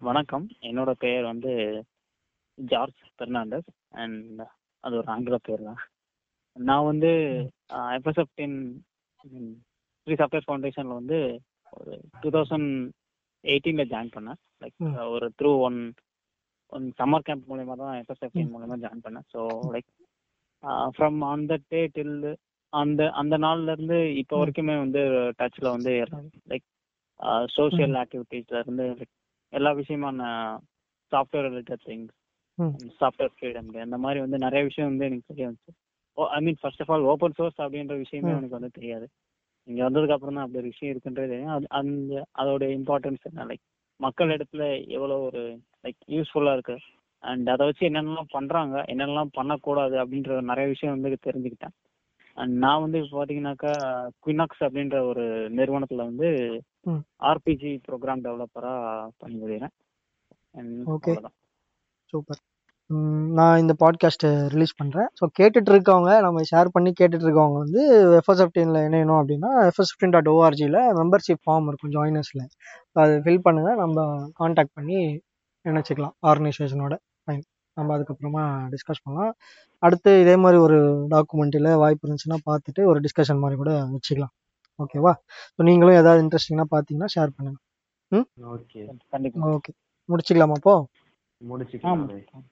வணக்கம். என்னோட பெயர் வந்து ஜார்ஜ் பெர்னாண்டஸ். அண்ட் அது ஒரு ஆங்கில பேர் தான். நான் வந்து எஃப்எஸ்எஃப்டின் ஃப்ரீ சாஃப்ட்வேர் ஃபவுண்டேஷனில் வந்து ஒரு டூ தௌசண்ட் எயிட்டீனில் ஜாயின் பண்ணேன் லைக். ஒரு through one one summer camp மூலயமா தான் எஃப்எஸ்எஃப்டின் மூலயமா ஜாயின் பண்ணேன் ஸோ லைக் ஃப்ரம் அந்த டே டில் அந்த அந்த நாள்ல இருந்து இப்போ. வரைக்குமே வந்து டச்ல வந்து லைக் சோஷியல் ஆக்டிவிட்டீஸ்ல இருந்து like எல்லா விஷயமான software related things. Software freedom அந்த மாதிரி வந்து நிறைய விஷயம் வந்து எனக்கு தெரிய வந்துச்சு I mean first of all open source அப்படின்ற விஷயமே. எனக்கு வந்து தெரியாது இங்க வந்ததுக்கு அப்புறம் தான் அப்படி ஒரு விஷயம் இருக்குன்றது அந்த அதோட இம்பார்ட்டன்ஸ் என்ன லைக் மக்கள் இடத்துல எவ்வளோ ஒரு லைக் யூஸ்ஃபுல்லா இருக்கு அண்ட் அதை வச்சு என்னென்னலாம் பண்றாங்க என்னென்னலாம் பண்ணக்கூடாது அப்படின்ற நிறைய விஷயம் வந்து தெரிஞ்சுக்கிட்டேன் அண்ட் நான் வந்து இப்போ பார்த்தீங்கன்னாக்கா குயினாக்ஸ் அப்படின்ற ஒரு நிறுவனத்துல வந்து. ஆர்பிஜி ப்ரோக்ராம் டெவலப்பரா. அவ்வளவுதான். சூப்பர் நான் இந்த பாட்காஸ்ட்டை ரிலீஸ் பண்ணுறேன் ஸோ கேட்டுட்டு இருக்கவங்க நம்ம ஷேர் பண்ணி கேட்டுட்டு இருக்கவங்க வந்து எஃப்எஸ் ஃபிஃப்டீனில் இணையணும் அப்படின்னா எஃப்எஸ் ஃபிஃப்டின் டாட் ஓஆர்ஜியில் மெம்பர்ஷிப் ஃபார்ம் இருக்கும் ஜாயினர்ஸில் அது ஃபில் பண்ணுங்கள் நம்ம காண்டாக்ட் பண்ணி இணைச்சிக்கலாம் ஆர்கனைசேஷனோட ஃபைன் நம்ம அதுக்கப்புறமா டிஸ்கஸ் பண்ணலாம். அடுத்து இதே மாதிரி ஒரு டாக்குமெண்ட்டில் வாய்ப்பு இருந்துச்சுன்னா பார்த்துட்டு ஒரு டிஸ்கஷன் மாதிரி கூட வச்சுக்கலாம். ஓகேவா ஸோ நீங்களும் ஏதாவது இன்ட்ரெஸ்டிங்னா பார்த்தீங்கன்னா ஷேர் பண்ணுங்க. ஓகே கண்டிப்பா. ஓகே முடிச்சுக்கலாமா அப்போ? முடிச்சுக்கலாம்.